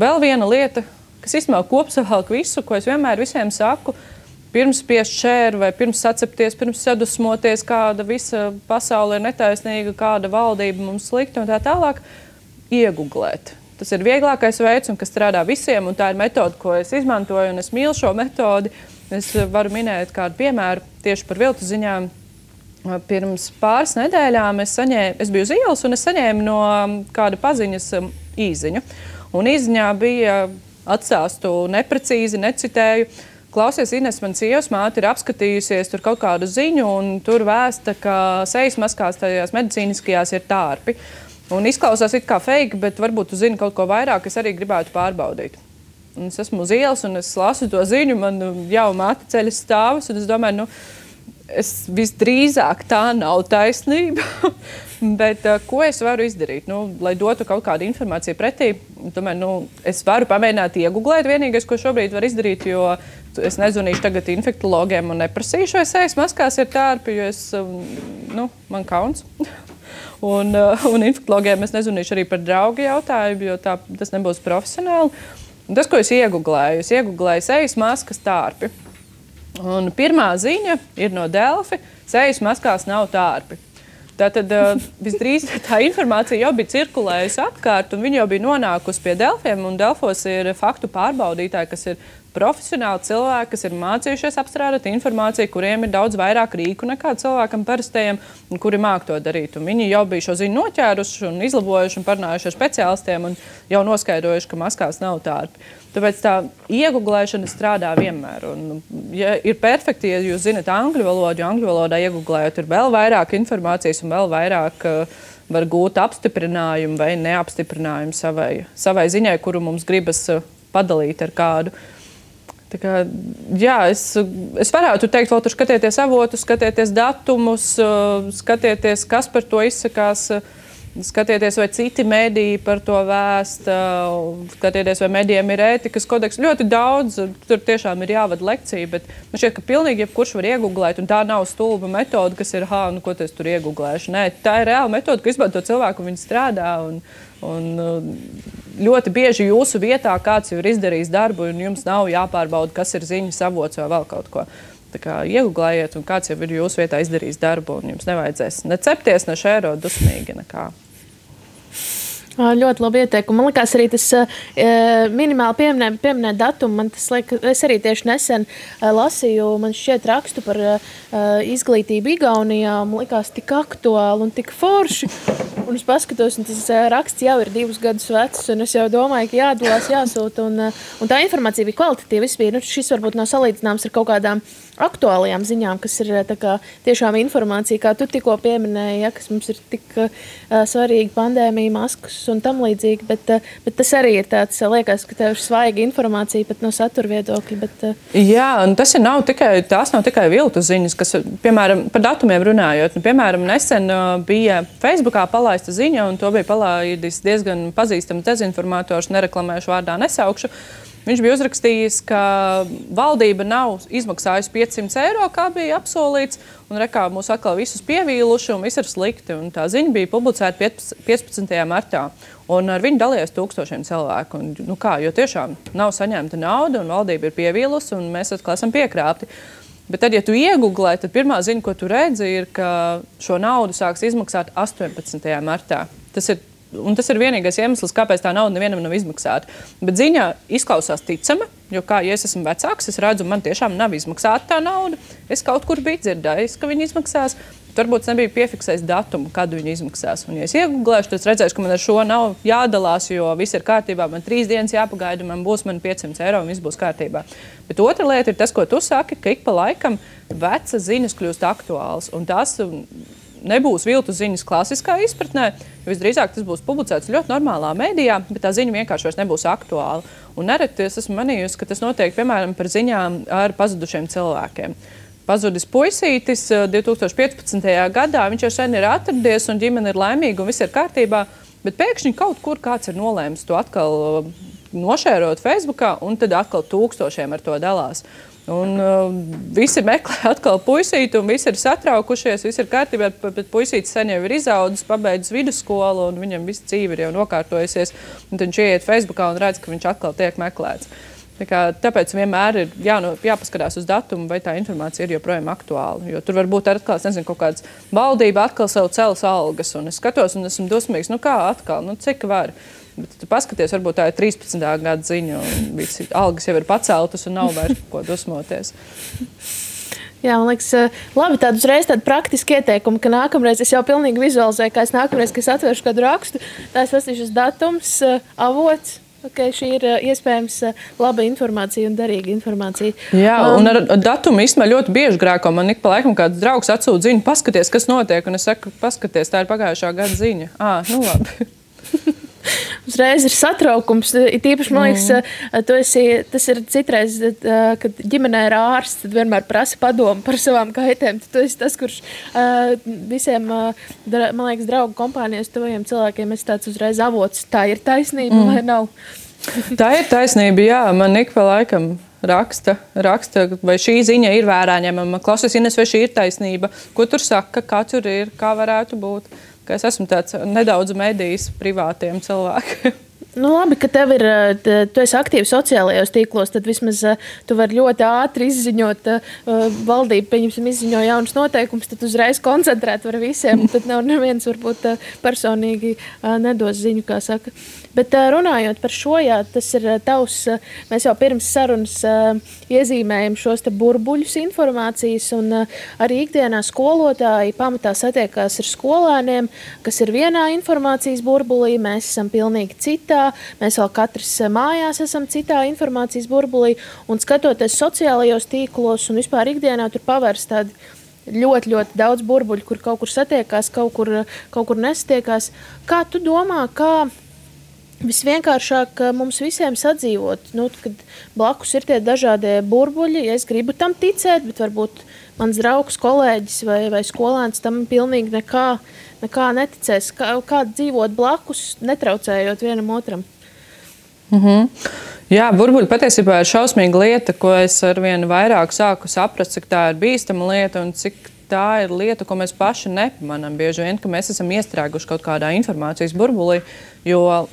Speaker 2: vēl viena lieta, kas īstenībā kopsavilk visu, ko es vienmēr visiem saku. Pirms spiest šēru vai pirms sacepties, pirms sadusmoties, kāda visa pasaule ir netaisnīga, kāda valdība mums slikta un tā tālāk, iegūglēt. Tas ir vieglākais veids, un kas strādā visiem, un tā ir metode, ko es izmantoju, un es mīlu šo metodi. Uh, Es varu minēt kādu piemēru tieši par viltu ziņām. Pirms pāris nedēļām es, saņēmu, es biju uz ielas un es saņēmu no kāda paziņas um, īziņu. Un īziņā bija atstāstu neprecīzi, necitēju. Klausies, Ines, man sievas māte ir apskatījusies tur kaut kādu ziņu, un tur vēsta, ka sejas maskās tajās medicīniskajās ir tārpi. Un izklausās it kā fake, bet varbūt tu zini kaut ko vairāk, es arī gribētu pārbaudīt. Un es esmu uz ielas un es lasu to ziņu, man nu, jau māte ceļas stāvus. Es domāju, nu, es visdrīzāk tā nav taisnība. <laughs> Bet uh, ko es varu izdarīt? Nu, lai dotu kaut kādu informāciju pretī, tomēr nu, es varu pamēģināt iegūglēt. Vienīgais, ko šobrīd var izdarīt, jo es nezvanīšu tagad infektologiem un neprasīšu, vai sejas maskās ir tārpi, jo es, um, nu, man kauns. <laughs> un, uh, un infektologiem es nezvanīšu arī par draugu jautājumu, jo tā, tas nebūs profesionāli. Un tas, ko es iegūlēju, es iegūlēju sejas maskas tārpi. Un pirmā ziņa ir no Delfi. Sejas maskās nav tārpi. Tātad <laughs> uh, visdrīzāk tā informācija jau bija cirkulējusi apkārt, un viņa jau bija nonākusi pie Delfiem. Delfos ir faktu pārbaudītāji, kas ir profesionāli cilvēki, kas ir mācījušies apstrādāt informāciju, kuriem ir daudz vairāk rīku nekā cilvēkam parastajam, kuri māk to darīt. Un viņi jau bija šo ziņu noķēruši un izlabojuši un parunājuši ar speciālistiem un jau noskaidrojuši, ka maskās nav tārpi. Tāpēc tā iegūlēšana strādā vienmēr. Un, ja ir perfekti, ja jūs zinat angļu valodu, jo angļu valodā iegūlējot, ir vēl vairāk informācijas un vēl vairāk uh, var gūt apstiprinājumu vai neapstiprinājumu savai, savai ziņai, kuru mums gribas uh, padalīt ar kādu. Uh, Kā, jā, es, es varētu teikt, vēl tur skatieties avotus, skatieties datumus, uh, skatieties, kas par to izsakās. Skatieties, vai citi mediji par to vēsta, skatieties, vai medijiem ir ētikas kodeks. Ļoti daudz, tur tiešām ir jāvada lekcija, bet man šķiet, ka pilnīgi jebkurš var iegūglēt, un tā nav stulba metode, kas ir, ha, nu, ko es tur iegūglēšu. Nē, tā ir reāla metode, ko izmanto cilvēku, viņi strādā. Un, un, ļoti bieži jūsu vietā kāds jau ir izdarījis darbu, un jums nav jāpārbauda, kas ir ziņas avots vai vēl kaut ko. Tā kā iegūlējiet, un kāds jau ir jūsu vietā izdarījis darbu, un jums nevajadzēs ne cepties, ne šērot dusmīgi nekā.
Speaker 1: Ļoti labi ieteikumi. Man liekas, arī tas uh, minimāli pieminēt, pieminēt datumu. Man tas liek, es arī tieši nesen uh, lasīju, man šķiet rakstu par uh, izglītību Igaunijā. Man liekas, tik aktuāli un tik forši. Un es paskatos, un tas raksts jau ir divus gadus vecs, un es jau domāju, ka jādalās, jāsūta. Un, un tā informācija bija kvalitatīva. Bija, nu, šis varbūt nav salīdzināms ar kaut kādām aktuālajām ziņām, kas ir kā, tiešām informācija, kā tu tikko pieminēji, ja, kas mums ir tik uh, svarīga pandēmija, maskas un tam līdzīgi. Bet, uh, bet tas arī ir tāds, liekas, ka tev ir svaiga informācija pat no satura viedokļa. Bet, uh,
Speaker 2: Jā, un tas nav tikai, tās nav tikai viltu ziņas, kas, piemēram, par datumiem runājot. Nu, piemēram, nesen uh, bija Facebookā palaista ziņa, un to bija palaidis diezgan pazīstams dezinformators, nereklamēšu vārdā, nesaukšu. Viņš bija uzrakstījis, ka valdība nav izmaksājusi 500 eiro, kā bija apsolīts, un rekā mūs atkal visus pievīluši, un viss ir slikti. Un tā ziņa bija publicēta 15. martā. Un ar viņu dalījās tūkstošiem cilvēku. Un, nu kā, jo tiešām nav saņemta nauda, un valdība ir pievīlusi, un mēs atkal esam piekrāpti. Bet tad, ja tu iegūlē, tad pirmā ziņa, ko tu redzi, ir, ka šo naudu sāks izmaksāt 18. martā. Tas ir Un tas ir vienīgais iemesls, kāpēc tā nauda nevienam nav izmaksāta. Bet ziņā izklausās ticama, jo, kā ja es esmu vecāks, es redzu, man tiešām nav izmaksāta tā nauda. Es kaut kur biju dzirdējis, ka viņi izmaksās. Varbūt nebija piefiksējis datumu, kad viņi izmaksās. Un, ja es iegūlēšu, tad redzēšu, ka man ar šo nav jādalās, jo viss ir kārtībā. Man trīs dienas jāpagaida, man būs man 500 eiro un viss būs kārtībā. Bet otra lieta ir tas, ko tu saki, ka ik pa laikam vecas ziņas kļūst aktuālas. Un tas nebūs viltu ziņas klasiskā izpratnē. Visdrīzāk tas būs publicēts ļoti normālā mēdījā, bet tā ziņa vienkārši vairs nebūs aktuāla. Un nereti es esmu manījusi, ka tas notiek piemēram par ziņām ar pazudušiem cilvēkiem. Pazudis puisītis 2015. gadā, viņš jau sen ir atradies un ģimene ir laimīga un viss ir kārtībā, bet pēkšņi kaut kur kāds ir nolēmis to atkal nošērot Facebookā un tad atkal tūkstošiem ar to dalās. Un, uh, visi meklē <laughs> atkal puisīti, un visi ir satraukušies. Viss ir kārtībā, bet puisītis sen jau ir izaudzis, pabeidzis vidusskolu, un viņam viss dzīve ir jau nokārtojusies. Tad viņš ieiet Facebookā un redz, ka viņš atkal tiek meklēts. Tā kā, tāpēc vienmēr ir jāno, jāpaskatās uz datumu, vai tā informācija ir joprojām aktuāla. Jo tur var būt atkal, nezinu, kaut kāda valdība atkal sev cels algas, un es skatos un esmu dusmīgs, nu kā atkal, nu cik var. Bet tu paskaties, varbūt tā ir 13. gada ziņa, un visi algas jau ir paceltas un nav vairs ko dusmoties.
Speaker 1: Jā, man liekas, eh, labi, tādu uzreiz tādu praktisku ieteikumu, ka nākamreiz es jau pilnīgi vizualizēju, kā es nākamreiz, kad es atvēršu kādu rakstu, tā es lasīšu datums, eh, avots. Okay, šī ir uh, iespējams laba informācija un derīga informācija.
Speaker 2: Jā, um, un ar datumu īstenībā ļoti bieži grēko. Man ik pa laikam kāds draugs atsūta ziņu, paskaties, kas notiek. Un es saku, paskaties, tā ir pagājušā gada ziņa. Ah, nu labi. <laughs>
Speaker 1: uzreiz ir satraukums. It īpaši, man liekas, mm. esi, tas ir citreiz, kad ģimenē ir ārsts, tad vienmēr prasa padomu par savām kaitēm. Tu esi tas, kurš visiem, man liekas, draugu kompānijas tuvajiem cilvēkiem ir tāds uzreiz avots. Tā ir taisnība mm. vai nav? <laughs>
Speaker 2: Tā ir taisnība, jā. Man ik pa laikam raksta, raksta, vai šī ziņa ir vērā ņemama. Klausies, Ines, vai šī ir taisnība? Ko tur saka, kā tur ir, kā varētu būt? Ka es esmu tāds nedaudz medijs privātiem cilvēkiem. <laughs>
Speaker 1: Nu, labi, ka tev ir, tu esi aktīvs sociālajos tīklos, tad vismaz tu vari ļoti ātri izziņot, valdība, pieņemsim, izziņo jaunus noteikumus, tad uzreiz koncentrēt var visiem. Tad nav neviens varbūt personīgi nedos ziņu, kā saka. Bet runājot par šo, jā, tas ir tavs, mēs jau pirms sarunas iezīmējam šos burbuļus informācijas, un arī ikdienā skolotāji pamatā satiekās ar skolēniem, kas ir vienā informācijas burbulī, mēs esam pilnīgi citā, mēs vēl katrs mājās esam citā informācijas burbulī, un skatoties sociālajos tīklos un vispār ikdienā tur pavērs tādi ļoti, ļoti daudz burbuļu, kur kaut kur satiekās, kaut kur, kaut kur nesatiekās. Kā tu domā, kā Visvienkāršāk mums visiem sadzīvot, nu, kad blakus ir tie dažādie burbuļi. Ja es gribu tam ticēt, bet varbūt mans draugs, kolēģis vai, vai skolēns tam pilnīgi nekā, nekā neticēs. Kā, kā dzīvot blakus, netraucējot vienam otram.
Speaker 2: Mm -hmm. Jā, burbuļi patiesībā ir šausmīga lieta, ko es ar vien vairāk sāku saprast, cik tā ir bīstama lieta un cik tā ir lieta, ko mēs paši nepamanām. Bieži vien, ka mēs esam iestrēguši kaut kādā informācijas burbulī, jo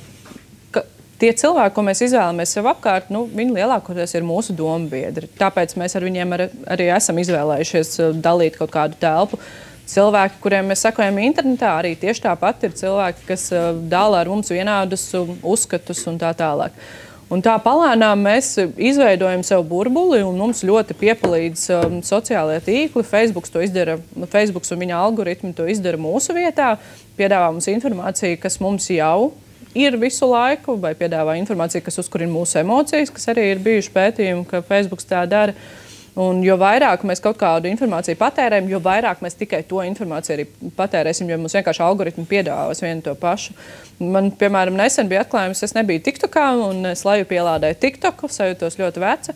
Speaker 2: tie cilvēki, ko mēs izvēlamies sev apkārt, nu, viņi lielākoties ir mūsu domu biedri. Tāpēc mēs ar viņiem ar, arī esam izvēlējušies uh, dalīt kaut kādu telpu. Cilvēki, kuriem mēs sekojam internetā, arī tieši tāpat ir cilvēki, kas uh, dala ar mums vienādus um, uzskatus un tā tālāk. Un tā palēnām mēs izveidojam sev burbuli, un mums ļoti piepalīdz um, sociālajie tīkli. Facebook to izdara, Facebook un viņa algoritmi to izdara mūsu vietā, piedāvā mums informāciju, kas mums jau ir visu laiku, vai piedāvā informāciju, kas uzkurina mūsu emocijas, kas arī ir bijuši pētījumi, ka Facebook tā dara. Un jo vairāk mēs kaut kādu informāciju patērējam, jo vairāk mēs tikai to informāciju arī patērēsim, jo mums vienkārši algoritmi piedāvās vienu to pašu. Man, piemēram, nesen bija atklājums, es nebiju TikTokā un es laju pielādēju TikToku, sajūtos ļoti veca.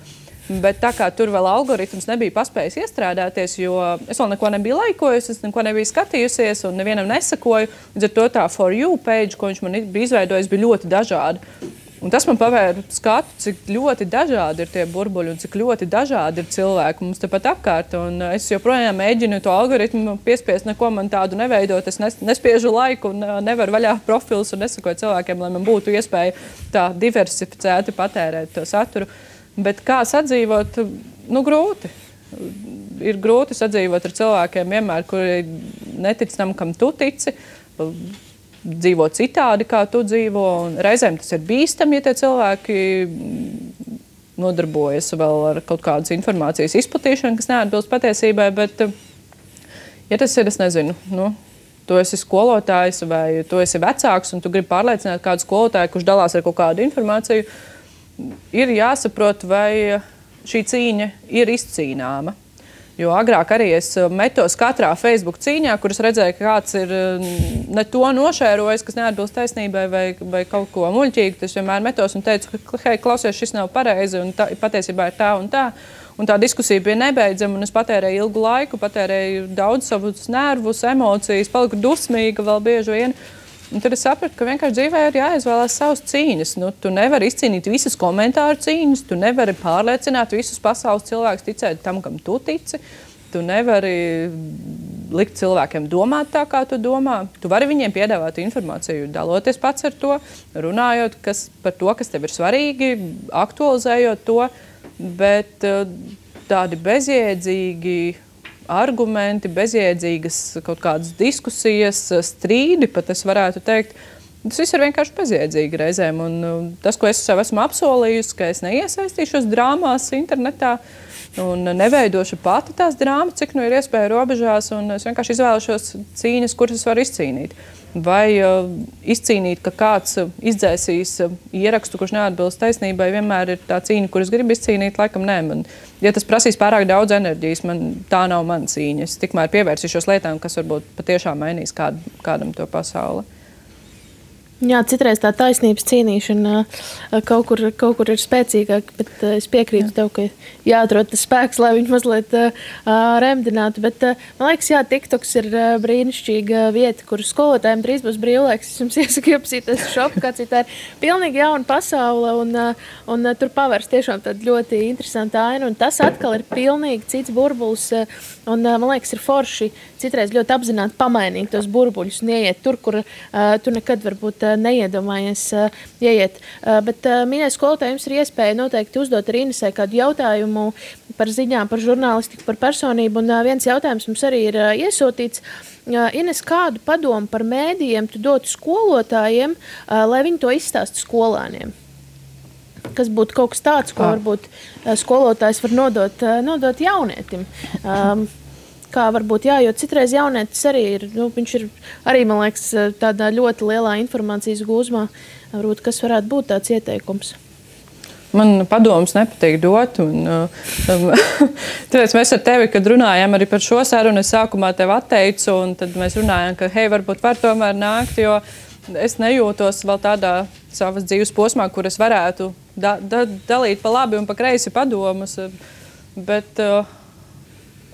Speaker 2: Bet tā kā tur vēl algoritms nebija paspējis iestrādāties, jo es vēl neko nebiju laikojusi, es neko nebiju skatījusies un nevienam nesakoju. Līdz ar to tā for you page, ko viņš man bija izveidojis, bija ļoti dažāda. Un tas man pavēra skatu, cik ļoti dažādi ir tie burbuļi un cik ļoti dažādi ir cilvēki mums tepat apkārt. Un es joprojām mēģinu to algoritmu piespiest, neko man tādu neveidot. Es nes, nespiežu laiku un nevaru vaļā profilus un nesakoju cilvēkiem, lai man būtu iespēja tā diversificēti patērēt to saturu. Bet kā sadzīvot, nu grūti. Ir grūti sadzīvot ar cilvēkiem, vienmēr, kuri netic tam, kam tu tici dzīvo citādi, kā tu dzīvo. Reizēm tas ir bīstami, ja tie cilvēki nodarbojas vēl ar kaut kādas informācijas izplatīšanu, kas neatbilst patiesībai. Bet, ja tas ir, es nezinu, nu, tu esi skolotājs vai tu esi vecāks un tu gribi pārliecināt kādu skolotāju, kurš dalās ar kaut kādu informāciju, ir jāsaprot, vai šī cīņa ir izcīnāma. Jo agrāk arī es eh, metos katrā Facebook cīņā, kuras redzēju, ka kāds ir eh, ne to nošērojis, kas neatbilst taisnībai vai, vai kaut ko muļķīgu. Es vienmēr metos un teicu, ka, hei, klausies, šis nav pareizi un tā, patiesībā ir tā un tā. Un tā diskusija bija nebeidzama, un es patērēju ilgu laiku, patērēju daudz savus nervus, emocijas, paliku dusmīga vēl bieži vien. Un tad es sapratu, ka vienkārši dzīvē ir jāizvēlās savas cīņas. Nu, tu nevari izcīnīt visas komentāru cīņas, tu nevari pārliecināt visus pasaules cilvēkus ticēt tam, kam tu tici. Tu nevari likt cilvēkiem domāt tā, kā tu domā. Tu vari viņiem piedāvāt informāciju, daloties pats ar to, runājot kas, par to, kas tev ir svarīgi, aktualizējot to. Bet eh, tādi bezjēdzīgi argumenti, bezjēdzīgas kaut kādas diskusijas, strīdi, pat es varētu teikt. Tas viss ir vienkārši bezjēdzīgi reizēm. Un uh, tas, ko es sev esmu apsolījusi, ka es neiesaistīšos drāmās internetā un neveidošu pati tās drāmas, cik nu ir iespēja robežās, es vienkārši izvēlēšos cīņas, kuras es varu izcīnīt vai uh, izcīnīt, ka kāds uh, izdzēsīs uh, ierakstu, kurš neatbilst taisnībai, vienmēr ir tā cīņa, kuras gribu izcīnīt, laikam nē. Man, ja tas prasīs pārāk daudz enerģijas, man tā nav mana cīņa. Es tikmēr pievērsīšos lietām, kas varbūt patiešām mainīs kād, kādam to pasauli.
Speaker 1: Jā, citreiz tā taisnības cīnīšana kaut kur, kaut kur ir spēcīgāka, bet es piekrītu tev, ka jāatrod tas spēks, lai viņu mazliet uh, remdinātu. Bet, uh, man liekas, jā, TikToks ir uh, brīnišķīga vieta, kur skolotājiem drīz būs brīvlaiks. Es jums <laughs> iesaku iepazīties ar kāds ir tā ir pilnīgi jauna pasaule, un, uh, un uh, tur pavērs tiešām tāda ļoti interesanta aina, tas atkal ir pilnīgi cits burbulis, uh, un uh, man liekas, ir forši citreiz ļoti apzināti pamainīt tos burbuļus un ieiet tur, kur uh, tu nekad varbūt neiedomājies ieiet. Bet, mīļais skolotāj, jums ir iespēja noteikti uzdot arī Inesē kādu jautājumu par ziņām, par žurnālistiku, par personību. Un viens jautājums mums arī ir iesūtīts. Ines, kādu padomu par mēdījiem tu dotu skolotājiem, lai viņi to izstāstu skolāniem? Kas būtu kaut kas tāds, ko varbūt skolotājs var nodot, nodot jaunietim? Um, kā varbūt, jā, jo citreiz jaunietis arī ir, nu, viņš ir arī, man liekas, tādā ļoti lielā informācijas gūzmā. Varbūt, kas varētu būt tāds ieteikums?
Speaker 2: Man padoms nepatīk dot. Un, um, <laughs> tāpēc mēs ar tevi, kad runājām arī par šo sarunu, es sākumā tevi atteicu, un tad mēs runājām, ka, hei, varbūt var tomēr nākt, jo es nejūtos vēl tādā savas dzīves posmā, kur es varētu da, da, dalīt pa labi un pa kreisi padomus. Bet, uh,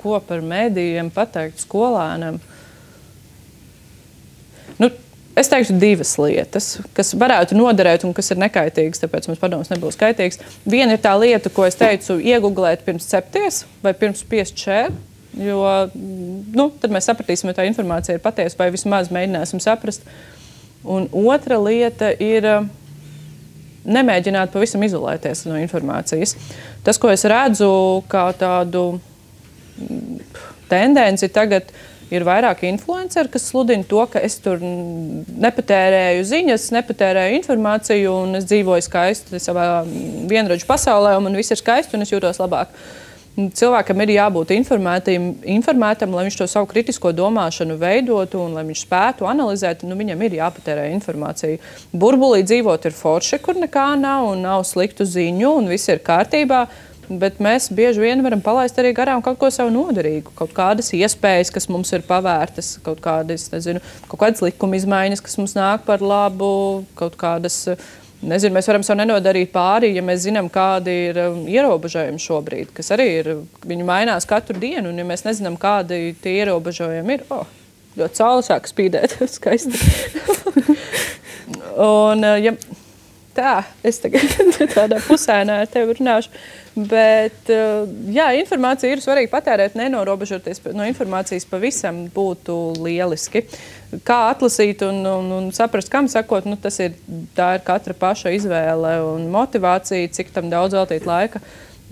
Speaker 2: ko par mēdījiem pateikt skolēnam? Nu, es teiktu, divas lietas, kas varētu noderēt un kas ir nekaitīgas, tāpēc mums padoms nebūs kaitīgs. Viena ir tā lieta, ko es teicu, iegūglēt pirms cepties vai pirms piest šēru. Jo nu, tad mēs sapratīsim, vai tā informācija ir patiesa, vai vismaz mēģināsim saprast. Un otra lieta ir uh, nemēģināt pavisam izolēties no informācijas. Tas, ko es redzu kā tādu tendenci tagad ir vairāk influenceri, kas sludina to, ka es tur nepatērēju ziņas, nepatērēju informāciju, un es dzīvoju skaisti savā vienradžu pasaulē, un man viss ir skaisti, un es jūtos labāk. Cilvēkam ir jābūt informētam, lai viņš to savu kritisko domāšanu veidotu un lai viņš spētu analizēt. Nu, viņam ir jāpatērē informācija. Burbulī dzīvot ir forši, kur nekā nav un nav sliktu ziņu, un viss ir kārtībā. Bet mēs bieži vien varam palaist arī garām kaut ko savu noderīgu, kaut kādas iespējas, kas mums ir pavērtas, kaut kādas, nezinu, kaut kādas likuma izmaiņas, kas mums nāk par labu, kaut kādas. Nezinu, mēs varam sev nenodarīt pāri, ja mēs zinām, kādi ir um, ierobežojumi šobrīd, kas arī ir. Viņi mainās katru dienu, un ja mēs nezinām, kādi tie ierobežojumi ir, oh, ļoti saule sāk spīdēt. <laughs> Skaisti. un, uh, ja, tā, es tagad <laughs> tādā pusēnā ar tevi runāšu. Bet uh, jā, informācija ir svarīga patērēt, nenorobežoties no informācijas pavisam būtu lieliski. Kā atlasīt un, un, un saprast, kam sakot, nu, tas ir, ir katra paša izvēle un motivācija, cik tam daudz veltīt laika.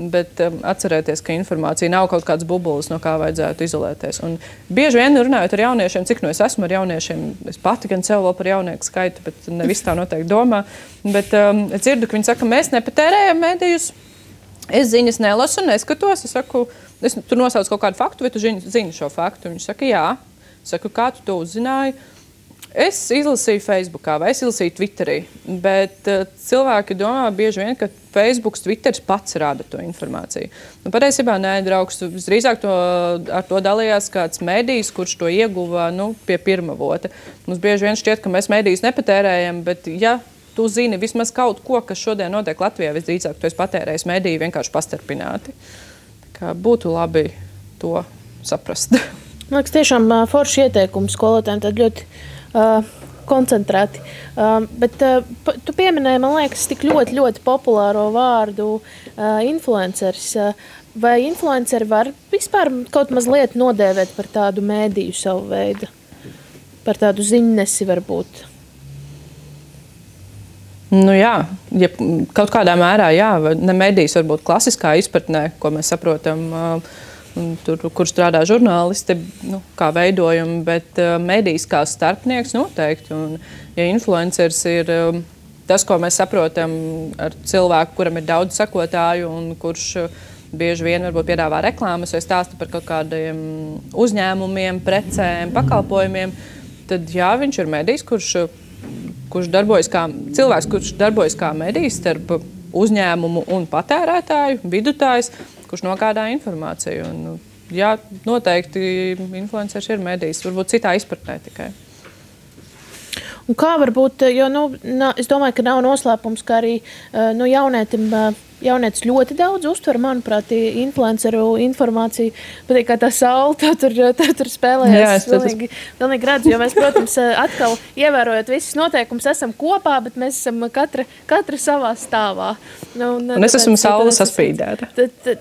Speaker 2: Bet um, atcerieties, ka informācija nav kaut kāds bublis, no kā vajadzētu izolēties. Un bieži vien runājot ar jauniešiem, cik no es esmu ar jauniešiem, es pati gan sev vēl par jaunieku skaitu, bet ne visi tā noteikti domā. Bet um, es dzirdu, ka viņi saka, mēs nepatērējam medijus. Es ziņas nelasu, neskatos. Es saku, es, tu nosauc kaut kādu faktu, vai tu zini šo faktu? Viņš saka, jā. Es saku, kā tu to uzzināji? Es izlasīju Facebook, vai es izlasīju Twitterī, bet uh, cilvēki domā bieži vien, ka Facebook, Twitter pats rada to informāciju. Nu, patiesībā nē, draugs, drīzāk to, ar to dalījās kāds mēdījis, kurš to ieguva nu, pie pirmā vota. Mums bieži vien šķiet, ka mēs mēdījus nepatērējam, bet ja tu zini vismaz kaut ko, kas šodien notiek Latvijā, visdrīzāk tu esi patērējis mēdīju vienkārši pastarpināti. Būtu labi to saprast.
Speaker 1: Man liekas, tiešām forši ieteikums skolotājiem. Tad ļoti uh, koncentrēti. Uh, bet uh, tu pieminēji, man liekas, tik ļoti, ļoti populāro vārdu uh, influenceris. Uh, vai influenceri var vispār kaut mazliet nodēvēt par tādu mēdīju savu veidu? Par tādu ziņnesi varbūt.
Speaker 2: Nu, jā, ja kaut kādā mērā, jā, ne medijas, varbūt klasiskā izpratnē, ko mēs saprotam. Tur, kur strādā žurnālisti, nu, kā veidojumi, bet medijas kā starpnieks noteikti. Un, ja influenceris ir tas, ko mēs saprotam ar cilvēku, kuram ir daudz sekotāju un kurš bieži vien varbūt piedāvā reklāmas vai stāsta par kaut kādiem uzņēmumiem, precēm, pakalpojumiem, tad jā, viņš ir medijs, kurš, kurš darbojas kā cilvēks, kurš darbojas kā medijs starp uzņēmumu un patērētāju, vidutājs kurš nogādā informāciju. Un, nu, jā, noteikti influenceris ir medijs, varbūt citā izpratnē tikai.
Speaker 1: Un kā var būt, jo nu, na, es domāju, ka nav noslēpums, ka arī eh, nu, jaunietim jaunietis ļoti daudz uztver, manuprāt, influenceru informāciju. Patīk, kā tā saule tā tur, tā tur spēlējas. Jā, es pilnīgi, pilnīgi redzu, jo mēs, protams, atkal ievērojot visus noteikumus, esam kopā, bet mēs esam katra, katra savā stāvā.
Speaker 2: Nu, un, un es esmu saules saspīdēta.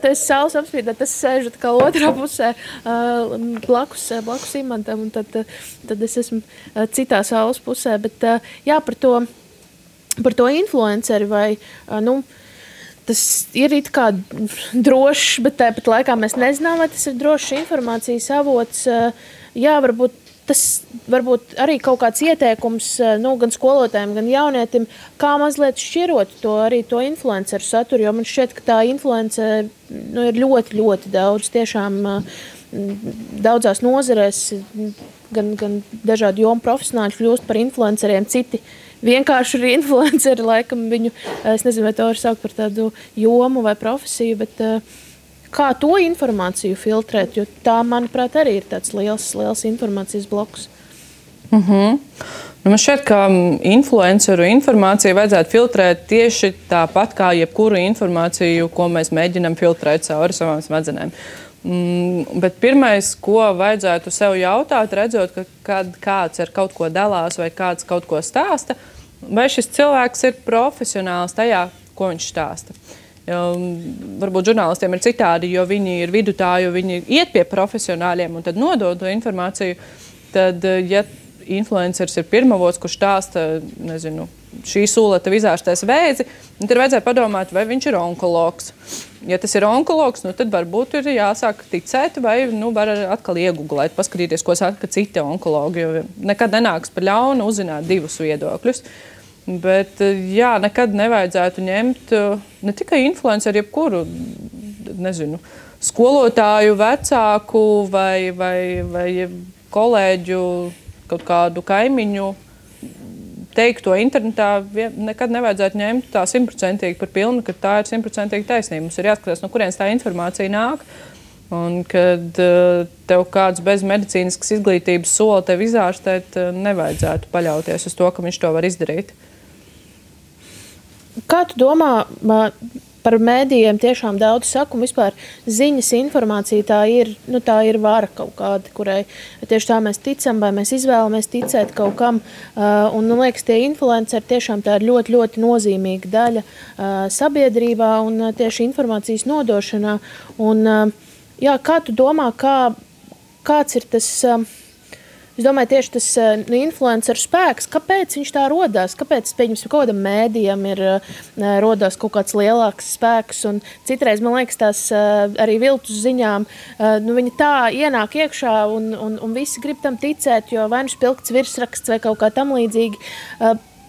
Speaker 1: Tas saules apspīdēta, tas sēž atkal otrā pusē blakus, blakus imantam, un tad, tad es esmu citā saules pusē. Bet jā, par to, par to influenceri vai, nu, uh, tas ir it kā drošs, bet tāpat laikā mēs nezinām, vai tas ir drošs informācijas avots. Jā, varbūt tas varbūt arī kaut kāds ieteikums nu, gan skolotājiem, gan jaunietim, kā mazliet šķirot to arī to influenceru saturu. Jo man šķiet, ka tā influence nu, ir ļoti, ļoti daudz. Tiešām daudzās nozarēs, gan, gan dažādi jomu profesionāļi kļūst par influenceriem, citi vienkārši ir influenceri. Laikam viņu, es nezinu, vai to var saukt par tādu jomu vai profesiju, bet uh, kā to informāciju filtrēt, jo tā, manuprāt, arī ir tāds liels, liels informācijas bloks.
Speaker 2: Mm -hmm. nu, man šķiet, ka mm, influenceru informāciju vajadzētu filtrēt tieši tāpat kā jebkuru informāciju, ko mēs mēģinām filtrēt cauri savām smadzenēm. Mm, bet pirmais, ko vajadzētu sev jautāt, redzot, ka kad kāds ar kaut ko dalās vai kāds kaut ko stāsta, vai šis cilvēks ir profesionāls tajā, ko viņš stāsta. Um, varbūt žurnālistiem ir citādi, jo viņi ir vidutāji, viņi iet pie profesionāļiem un tad nodod to informāciju. Tad, ja influenceris ir pirmavots, kurš stāsta, nezinu, šī tev izārstēs vēzi, tad vajadzētu padomāt, vai viņš ir onkologs. Ja tas ir onkologs, nu, tad varbūt ir jāsāk ticēt, vai nu, var atkal iegūglēt, paskatīties, ko saka citi onkologi. Nekad nenāks par ļaunu uzzināt divus viedokļus. Bet jā, nekad nevajadzētu ņemt ne tikai influenceru, jebkuru nezinu, skolotāju, vecāku vai, vai, vai kolēģu, kaut kādu kaimiņu teikt to internetā, nekad nevajadzētu ņemt tā simtprocentīgi par pilnu, ka tā ir simtprocentīgi taisnība. Mums ir jāskatās, no kurienes tā informācija nāk. Un kad uh, tev kāds bez medicīniskas izglītības sola tevi izārstēt, uh, nevajadzētu paļauties uz to, ka viņš to var izdarīt.
Speaker 1: Kā tu domā, par mēdījiem tiešām daudz saku, un vispār ziņas informācija tā ir, nu, tā ir vara kaut kāda, kurai tieši tā mēs ticam, vai mēs izvēlamies ticēt kaut kam. Uh, un, man liekas, tie influenceri tiešām tā ir ļoti, ļoti nozīmīga daļa uh, sabiedrībā un uh, tieši informācijas nodošanā. Un, uh, jā, kā tu domā, kā, kāds ir tas... Uh, Es domāju, tieši tas eh, nu, influenceru spēks, kāpēc viņš tā radās, kāpēc pieņems, kaut kādam mēdījam ir eh, radās kaut kāds lielāks spēks. Citreiz man liekas, tās eh, arī viltus ziņām, nu, viņi tā ienāk iekšā un, un, un visi grib tam ticēt, jo vai nu spilgts virsraksts vai kaut kā tam līdzīgi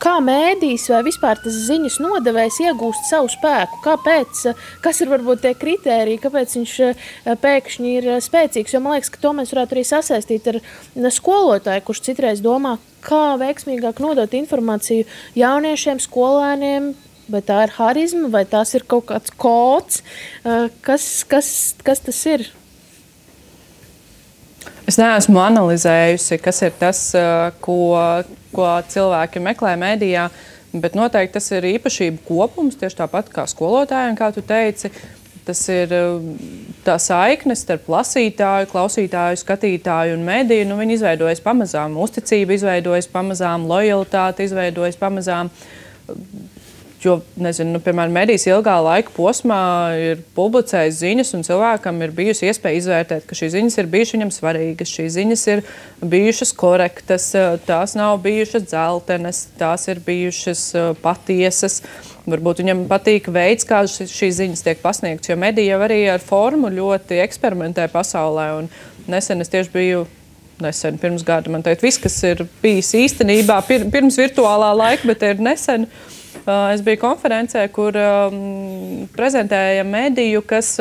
Speaker 1: kā mēdīs vai vispār tas ziņas nodevējs iegūst savu spēku? Kāpēc, kas ir varbūt tie kritēriji, kāpēc viņš eh, pēkšņi ir spēcīgs? Jo man liekas, ka to mēs varētu arī sasaistīt ar skolotāju, kurš citreiz domā, kā veiksmīgāk nodot informāciju jauniešiem, skolēniem, vai tā ir harizma, vai tas ir kaut kāds kods, eh, kas, kas, kas tas ir?
Speaker 2: Es neesmu analizējusi, kas ir tas, ko, ko cilvēki meklē mēdījā, bet noteikti tas ir īpašību kopums, tieši tāpat kā skolotājiem, kā tu teici. Tas ir tā saikne starp lasītāju, klausītāju, skatītāju un mediju. Nu, viņi izveidojas pamazām, uzticība izveidojas pamazām, lojalitāte izveidojas pamazām. Jo, nezinu, nu, piemēram, medijas ilgā laika posmā ir publicējis ziņas, un cilvēkam ir bijusi iespēja izvērtēt, ka šīs ziņas ir bijušas viņam svarīgas, šīs ziņas ir bijušas korektas, tās nav bijušas dzeltenas, tās ir bijušas patiesas. Varbūt viņam patīk veids, kā šīs ziņas tiek pasniegtas, jo medija arī ar formu ļoti eksperimentē pasaulē. Nesen es tieši biju nesen, pirms gada. Man teikt, viss, kas ir bijis īstenībā pir, pirms virtuālā laika, bet ir nesen. Es biju konferencē, kur um, prezentēja mediju, kas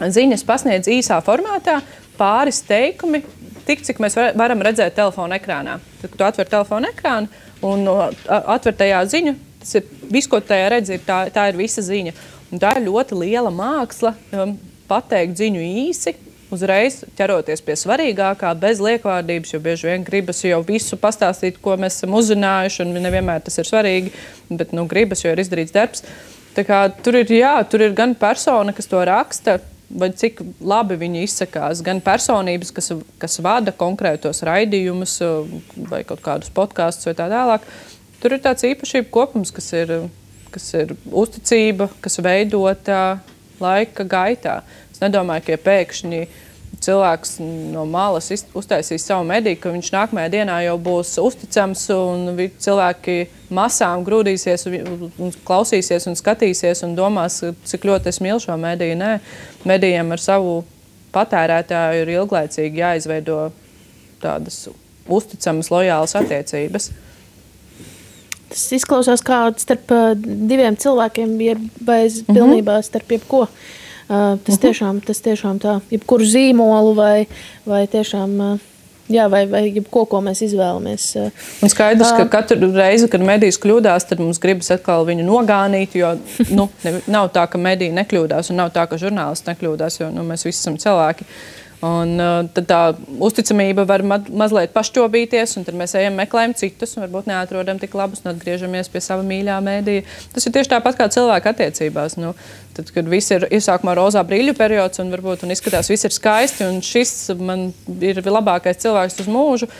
Speaker 2: ziņas pasniedz īsā formātā, pāris teikumi, tik cik mēs varam redzēt telefona ekrānā. Tad, kad atver telefona ekrānu un atver tajā ziņu, tas ir viss, ko tajā redzi, ir tā, tā ir visa ziņa. Un tā ir ļoti liela māksla um, pateikt ziņu īsi, uzreiz ķeroties pie svarīgākā, bez liekvārdības, jo bieži vien gribas jau visu pastāstīt, ko mēs esam uzzinājuši, un nevienmēr tas ir svarīgi, bet nu, gribas, jo ir izdarīts darbs. Kā, tur, ir, jā, tur ir gan persona, kas to raksta, vai cik labi viņi izsakās, gan personības, kas, kas vada konkrētos raidījumus vai kaut kādus podkāstus vai tā tālāk. Tur ir tāds īpašību kopums, kas ir, kas ir uzticība, kas veidota laika gaitā. Es nedomāju, ka ja pēkšņi cilvēks no malas uztaisīs savu mediju, ka viņš nākamajā dienā jau būs uzticams un cilvēki masām grūdīsies un, klausīsies un skatīsies un domās, cik ļoti es mīlu šo mediju. Nē, medijiem ar savu patērētāju ir ilglaicīgi jāizveido tādas uzticamas, lojālas attiecības.
Speaker 1: Tas izklausās kā starp diviem cilvēkiem, vai mm -hmm. pilnībā starp jebko. Uh, Uh, tas, uh -huh. tiešām, tas tiešām tā, jebkuru zīmolu vai, vai tiešām. Uh, Jā, vai, vai ko, ko mēs izvēlamies.
Speaker 2: Un skaidrs, ka katru reizi, kad medijas kļūdās, tad mums gribas atkal viņu nogānīt. Jo nu, ne, nav tā, ka mediji nekļūdās, un nav tā, ka žurnālisti nekļūdās, jo nu, mēs visi esam cilvēki. Un, uh, tad tā uzticamība var ma mazliet pašķobīties, un tad mēs ejam meklējam citus, un varbūt neatrodam tik labus, un atgriežamies pie sava mīļā mēdīja. Tas ir tieši tāpat kā cilvēka attiecībās. Nu, tad, kad viss ir iesākumā rozā brīļu periods, un varbūt un izskatās, viss ir skaisti, un šis man ir labākais cilvēks uz mūžu,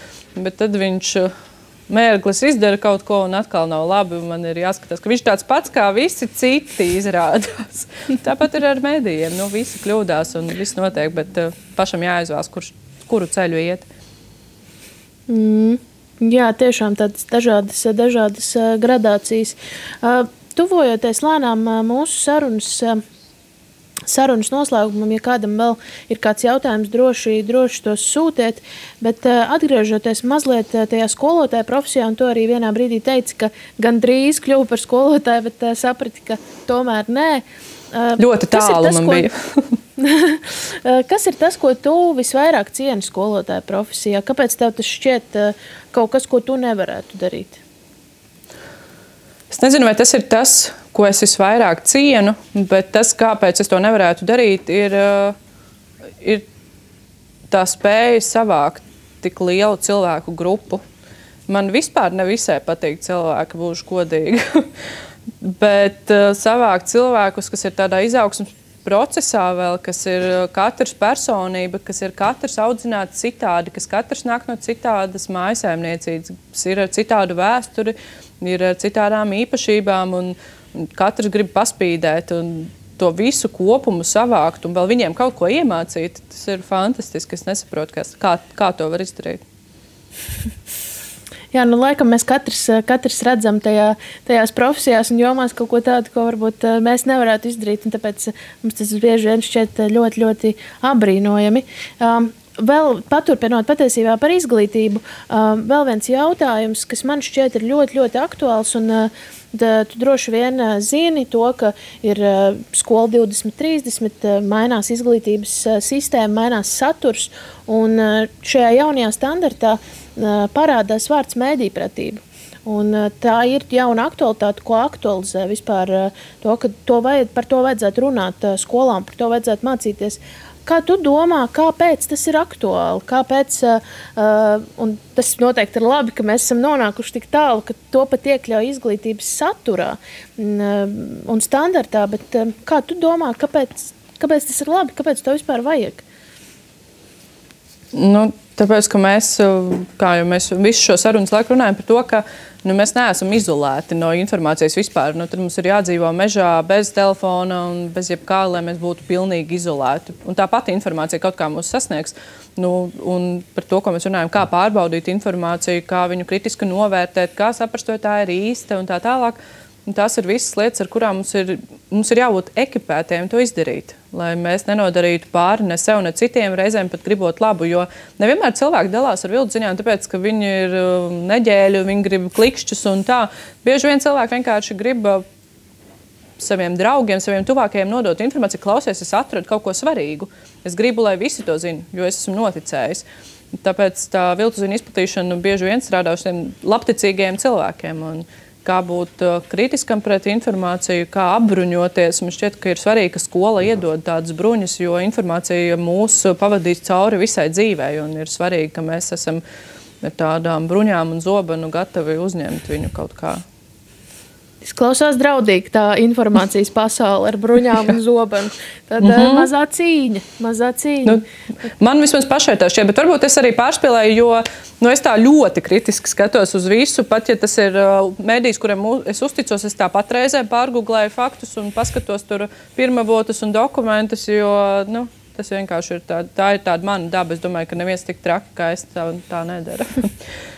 Speaker 2: bet tad viņš. Uh, mērglis izdara kaut ko, un atkal nav labi. Man ir jāskatās, ka viņš tāds pats kā visi citi izrādās. <laughs> Tāpat ir ar medijiem. Nu, visi kļūdās un viss notiek, bet uh, pašam jāizvēlas, kurš, kuru ceļu iet.
Speaker 1: Mm. Jā, tiešām tādas dažādas, dažādas uh, gradācijas. Uh, tuvojoties lēnām mūsu sarunas sarunas noslēgumam, ja kādam vēl ir kāds jautājums, droši, droši tos sūtiet. Bet uh, atgriežoties mazliet uh, tajā skolotāja profesijā, un to arī vienā brīdī teica, ka gandrīz kļuva par skolotāju, bet uh, saprati, ka tomēr nē.
Speaker 2: Ļoti tālu tas, man ko, bija. <laughs>
Speaker 1: kas ir tas, ko tu visvairāk cieni skolotāja profesijā? Kāpēc tev tas šķiet kaut kas, ko tu nevarētu darīt?
Speaker 2: Es nezinu, vai tas ir tas, ko es visvairāk cienu, bet tas, kāpēc es to nevarētu darīt, ir, uh, ir tā spēja savākt tik lielu cilvēku grupu. Man vispār nevisai patīk cilvēki, būšu godīga. <laughs> Bet uh, savākt cilvēkus, kas ir tādā izaugsmas procesā, vēl, kas ir katrs personība, kas ir katrs audzināts citādi, kas katrs nāk no citādas mājasēmniecības, ir ar citādu vēsturi, ir ar citādām īpašībām, un katrs grib paspīdēt. To visu kopumu savākt un vēl viņiem kaut ko iemācīt, tas ir fantastiski. Es nesaprotu, kas, kā, kā to var izdarīt. <laughs>
Speaker 1: Jā, nu, laikam mēs katrs, katrs redzam tajā, tajās profesijās un jomās kaut ko tādu, ko varbūt eh, mēs nevarētu izdarīt. Tāpēc eh, mums tas bieži vien šķiet eh, ļoti, ļoti apbrīnojami. Um, Vēl paturpinot patiesībā par izglītību, um, vēl viens jautājums, kas man šķiet ir ļoti, ļoti aktuāls. Un, uh, Da, tu droši vien uh, zini to, ka ir uh, skola 2030, mainās izglītības sistēma, mainās saturs. Un šajā jaunajā standartā parādās vārds mēdīpratība. Un, tā ir jauna aktualitāte, ko aktualizē vispār to, ka to vajad, par to vajadzētu runāt skolām, par to vajadzētu mācīties. Kā tu domā, kāpēc tas ir aktuāli? Kāpēc, uh, tas noteikti ir labi, ka mēs esam nonākuši tik tālu, ka to pat iekļauj izglītības saturā un, un standartā. Bet, uh, kā tu domā, kāpēc, kāpēc tas ir labi? Kāpēc to vispār vajag?
Speaker 2: Nu, tāpēc, ka mēs, kā jau mēs visu šo sarunu laiku runājam par to, ka nu, mēs neesam izolēti no informācijas vispār. Nu, tad mums ir jādzīvo mežā bez telefona un bez jebkā, lai mēs būtu pilnīgi izolēti. Un tā pati informācija kaut kā mūs sasniegs. Nu, un par to, ko mēs runājam, kā pārbaudīt informāciju, kā viņu kritiski novērtēt, kā saprast, vai tā ir īsta un tā tālāk. Un tās ir visas lietas, ar kurām mums ir, mums ir jābūt ekipētiem to izdarīt. Lai mēs nenodarītu pāri ne sev, ne citiem, reizēm pat gribot labu. Jo nevienmēr cilvēki dalās ar vilnu ziņām, tāpēc, ka viņi ir um, neģēļi, viņi grib klikšķus un tā. Bieži vien cilvēki vienkārši grib uh, saviem draugiem, saviem tuvākajiem nodot informāciju, klausies, es atradu kaut ko svarīgu. Es gribu, lai visi to zina, jo es esmu noticējis. Tāpēc tā viltu ziņu izplatīšana bieži vien strādā uz tiem labticīgiem cilvēkiem. Un, kā būt uh, kritiskam pret informāciju, kā apbruņoties. Man šķiet, ka ir svarīgi, ka skola iedod tādas bruņas, jo informācija mūs pavadīs cauri visai dzīvei. Ir svarīgi, ka mēs esam ar tādām bruņām un zobenu gatavi uzņemt viņu kaut kādā.
Speaker 1: Izklausās draudīgi tā informācijas pasaule ar bruņām un zobenu. Tad mm -hmm. mazā cīņa, mazā cīņa. Nu,
Speaker 2: man vismaz pašai tā šķiet, bet varbūt es arī pārspēlēju, jo nu, es tā ļoti kritiski skatos uz visu. Pat ja tas ir uh, mēdījis, kuriem es uzticos, es tāpat reizē pārgooglēju faktus un paskatos tur pirmavotus un dokumentus. Jo, nu, Tas vienkārši ir tā, tā ir tāda mana daba. Es domāju, ka neviens tik traki kā es tā, tā nedara. <laughs>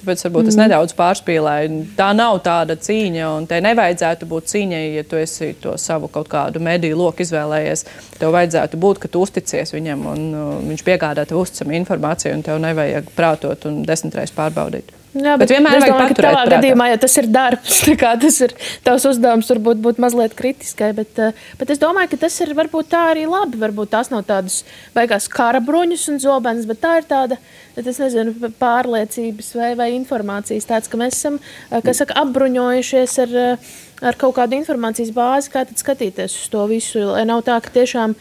Speaker 2: Tāpēc varbūt mm. es nedaudz pārspīlēju. Tā nav tāda cīņa, un tai nevajadzētu būt cīņai, ja tu esi to savu kaut kādu mediju loku izvēlējies. Tev vajadzētu būt, ka tu uzticies viņam, un uh, viņš piegādā tev uzticamu informāciju, un tev nevajag prātot un desmitreiz pārbaudīt.
Speaker 1: Jā, bet, bet vienmēr ir tā, ka tavā gadījumā jau tas ir darbs. Tas ir tavs uzdevums, varbūt būt mazliet kritiskai. Bet, uh, bet es domāju, ka tas ir varbūt tā arī labi. Varbūt tās nav tādas beigās kara bruņas un zobenes, bet tā ir tāda nezinu, pārliecības vai, vai informācijas tāds, ka mēs esam saka, apbruņojušies ar, ar kaut kādu informācijas bāzi, kā skatīties uz to visu. Lai nav tā, ka tiešām,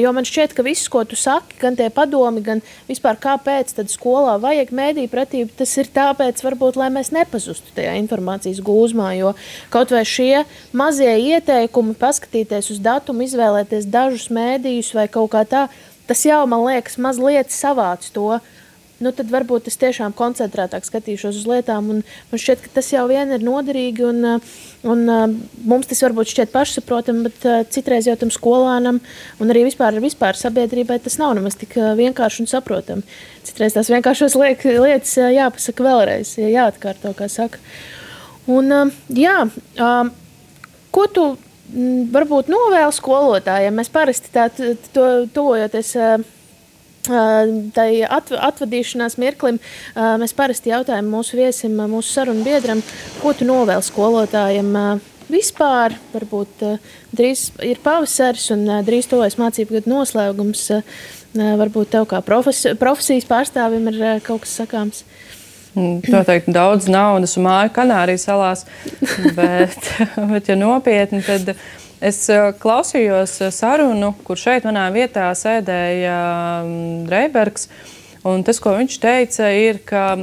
Speaker 1: jo man šķiet, ka viss, ko tu saki, gan tie padomi, gan vispār kāpēc tad skolā vajag mēdīju pratību, tas ir tāpēc, varbūt, lai mēs nepazustu tajā informācijas gūzmā, jo kaut vai šie mazie ieteikumi, paskatīties uz datumu, izvēlēties dažus mēdījus vai kaut kā tā, tas jau man liekas mazliet savāc to, nu, tad varbūt es tiešām koncentrētāk skatīšos uz lietām. Man šķiet, ka tas jau vien ir noderīgi. Un, un, mums tas varbūt šķiet pašsaprotami, bet citreiz jau tam skolānam un arī vispār, vispār sabiedrībai tas nav nemaz tik vienkārši un saprotami. Citreiz tās vienkāršos liek, lietas jāpasaka vēlreiz, jāatkārto, kā saka. Un, jā, ko tu varbūt novēli skolotājiem? Mēs parasti tā to tuvojoties Tai atvadīšanās mirklim mēs parasti jautājam mūsu viesim, mūsu sarunu biedram, ko tu novēli skolotājiem vispār. Varbūt drīz ir pavasaris un drīz tuvojas mācību gadu noslēgums. Varbūt tev kā profes, profesijas pārstāvim ir kaut kas sakāms.
Speaker 2: Noteikti mm, daudz naudas un māju Kanārijas salās, bet, <laughs> bet ja nopietni, tad Es eh, klausījos eh, sarunu, kur šeit manā vietā sēdēja mm, Dreibergs. Un tas, ko viņš teica, ir, ka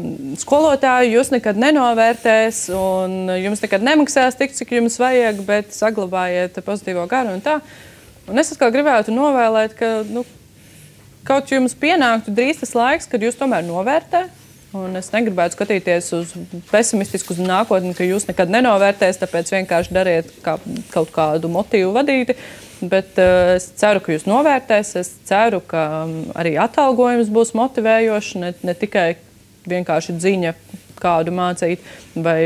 Speaker 2: skolotāju jūs nekad nenovērtēs, un jums nekad nemaksās tik, cik jums vajag, bet saglabājiet pozitīvo garu un tā. Un es atkal gribētu novēlēt, ka nu, kaut jums pienāktu drīz tas laiks, kad jūs tomēr novērtējat. Un es negribētu skatīties uz pesimistisku uz nākotni, ka jūs nekad nenovērtēsiet, tāpēc vienkārši dariet kā, kaut kādu motīvu vadīti. Bet uh, es ceru, ka jūs novērtēsiet. Es ceru, ka um, arī atalgojums būs motivējošs, ne, ne tikai vienkārši ziņa, kādu mācīt, vai,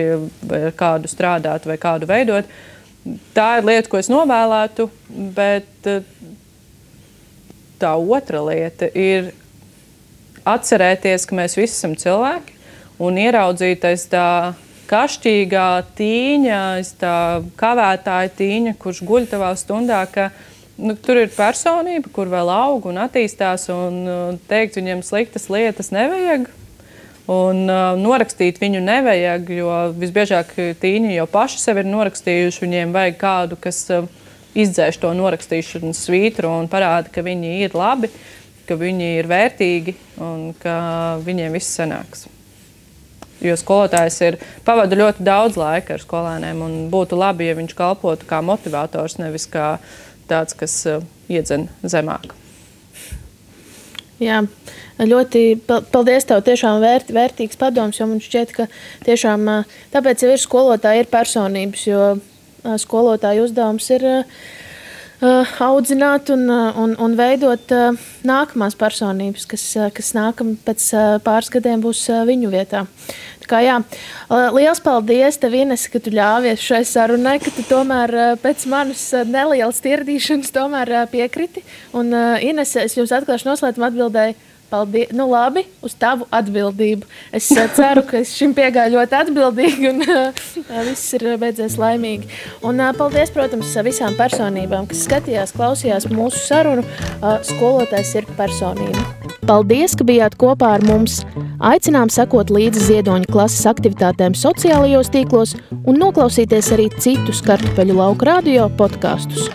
Speaker 2: vai ar kādu strādāt, vai kādu veidot. Tā ir lieta, ko es novēlētu, bet uh, tā otra lieta ir atcerēties, ka mēs visi esam cilvēki un ieraudzīties tā kašķīgā tīņa, tā kavētāja tīņa, kurš guļ tavā stundā, ka nu, tur ir personība, kur vēl aug un attīstās, un uh, teikt viņiem sliktas lietas nevajag. Un uh, norakstīt viņu nevajag, jo visbiežāk tīņi jau paši sev ir norakstījuši. Viņiem vajag kādu, kas uh, izdzēš to norakstīšanas svītru un parāda, ka viņi ir labi, ka viņi ir vērtīgi un ka viņiem viss sanāks. Jo skolotājs ir pavadījis ļoti daudz laika ar skolēniem, un būtu labi, ja viņš kalpotu kā motivators, nevis kā tāds, kas uh, iedzen zemāk.
Speaker 1: Jā, ļoti paldies tev. Tiešām vērt, vērtīgs padoms, jo man šķiet, ka tiešām tāpēc jau ir skolotāji, ir personības, jo skolotāju uzdevums ir audzināt un, un, un veidot nākamās personības, kas, kas nākam pēc pāris gadiem būs viņu vietā. Kā, jā, liels paldies, tev, Ines, ka tu ļāvies šai sarunai, ka tu tomēr pēc manas nelielas tirdīšanas piekriti. Un, Ines, es jums atklāšu noslēdzumu atbildēju Paldies. Nu, labi, uz tavu atbildību. Es uh, ceru, ka es šim piegāju ļoti atbildīgi un uh, viss ir beidzies laimīgi. Un paldies, protams, visām personībām, kas skatījās, klausījās mūsu sarunu. Skolotājs ir personība. Paldies, ka bijāt kopā ar mums. Aicinām sekot līdzi ziedoņa klases aktivitātēm sociālajos tīklos un noklausīties arī citus kartupeļu lauku radio podkastus.